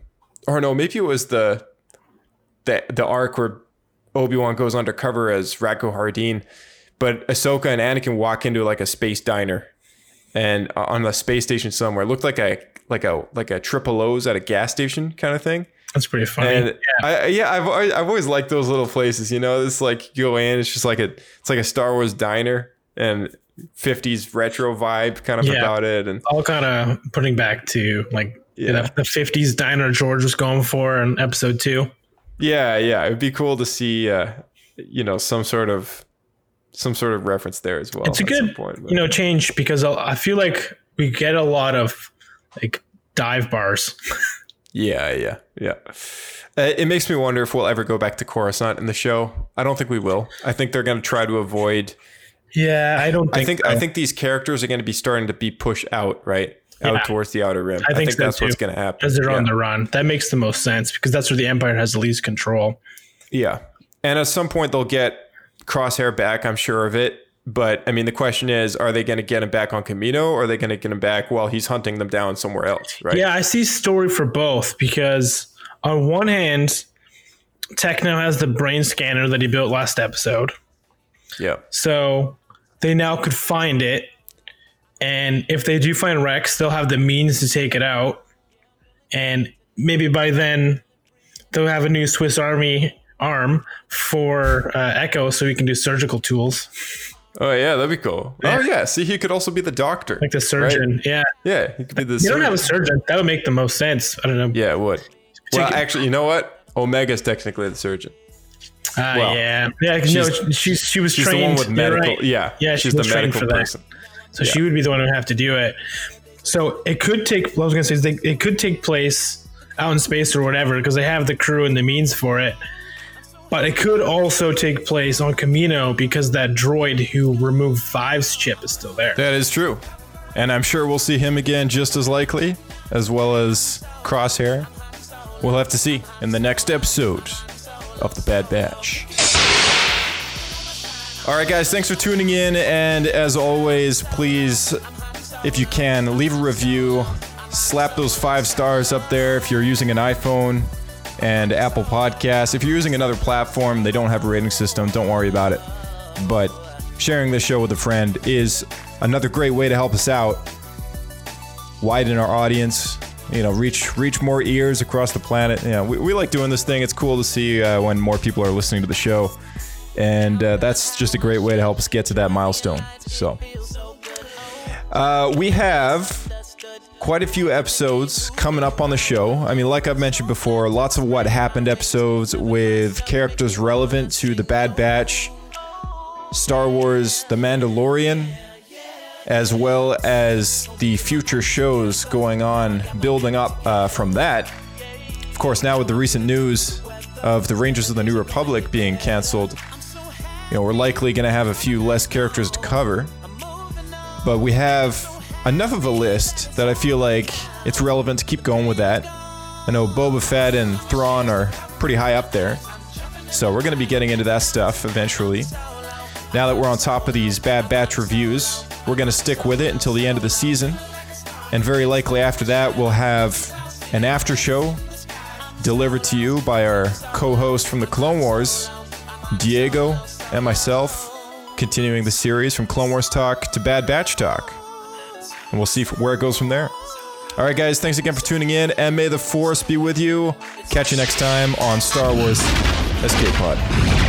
or no, maybe it was the the the arc where Obi Wan goes undercover as Rako Hardeen, but Ahsoka and Anakin walk into like a space diner, and uh, on a space station somewhere, it looked like a like a like a triple O's at a gas station kind of thing. That's pretty funny. And yeah. I, yeah, I've always, I've always liked those little places. You know, it's like you go in, it's just like a it's like a Star Wars diner and 50s retro vibe kind of Yeah. about it. And all kind of putting back to like Yeah. the, the 50s diner George was going for in episode two. yeah, yeah, it'd be cool to see, uh, you know, some sort of some sort of reference there as well. it's a good point, you know change because I I feel like we get a lot of like dive bars. Yeah, yeah, yeah. Uh, it makes me wonder if we'll ever go back to Coruscant in the show. I don't think we will. I think they're going to try to avoid. Yeah, I don't. Think I think so. I think these characters are going to be starting to be pushed out, right, Yeah. out towards the outer rim. I think, so that's what's going to happen. as they're yeah. on the run. That makes the most sense because that's where the Empire has the least control. Yeah. And at some point they'll get Crosshair back, I'm sure of it. But I mean, the question is, are they going to get him back on Kamino or are they going to get him back while he's hunting them down somewhere else? Right. Yeah, I see story for both because on one hand, Tech now has the brain scanner that he built last episode. Yeah. So they now could find it. And if they do find Rex, they'll have the means to take it out. And maybe by then they'll have a new Swiss Army arm for uh, Echo so he can do surgical tools Oh, yeah. That'd be cool. Oh, yeah. See, he could also be the doctor. like the surgeon. Yeah. yeah. He could be the They don't have a surgeon. surgeon. That would make the most sense. I don't know. Yeah, it would. Well, actually, you know what? Omega's technically the surgeon. Ah, well, yeah. Yeah. No, she's- she's, she was She's trained. the one with medical. right. Yeah. Yeah, She's the medical person. that. So she would be the one who would have to do it. So it could take. I was gonna say they, it could take place out in space or whatever because they have the crew and the means for it. But it could also take place on Kamino because that droid who removed Five's chip is still there. That is true. And I'm sure we'll see him again just as likely, as well as Crosshair. We'll have to see in the next episode of The Bad Batch. All right, guys, thanks for tuning in. And as always, please, if you can, leave a review. Slap those five stars up there if you're using an iPhone and Apple Podcasts. If you're using another platform, they don't have a rating system, don't worry about it. But sharing this show with a friend is another great way to help us out, widen our audience, you know, reach reach more ears across the planet. You know, we, we like doing this thing. It's cool to see uh, when more people are listening to the show, and uh, that's just a great way to help us get to that milestone. So, uh, we have quite a few episodes coming up on the show. I mean, like I've mentioned before, lots of what happened episodes with characters relevant to the Bad Batch, Star Wars, The Mandalorian, as well as the future shows going on, building up uh, from that. Of course, now with the recent news of the Rangers of the New Republic being canceled, you know, we're likely going to have a few less characters to cover. But we have enough of a list that I feel like it's relevant to keep going with that. I know Boba Fett and Thrawn are pretty high up there. So we're going to be getting into that stuff eventually. Now that we're on top of these Bad Batch reviews, we're going to stick with it until the end of the season. And very likely after that, we'll have an after show delivered to you by our co host from the Clone Wars, Diego, and myself, continuing the series from Clone Wars Talk to Bad Batch Talk. And we'll see where it goes from there. All right, guys, thanks again for tuning in, and may the Force be with you. Catch you next time on Star Wars Escape Pod.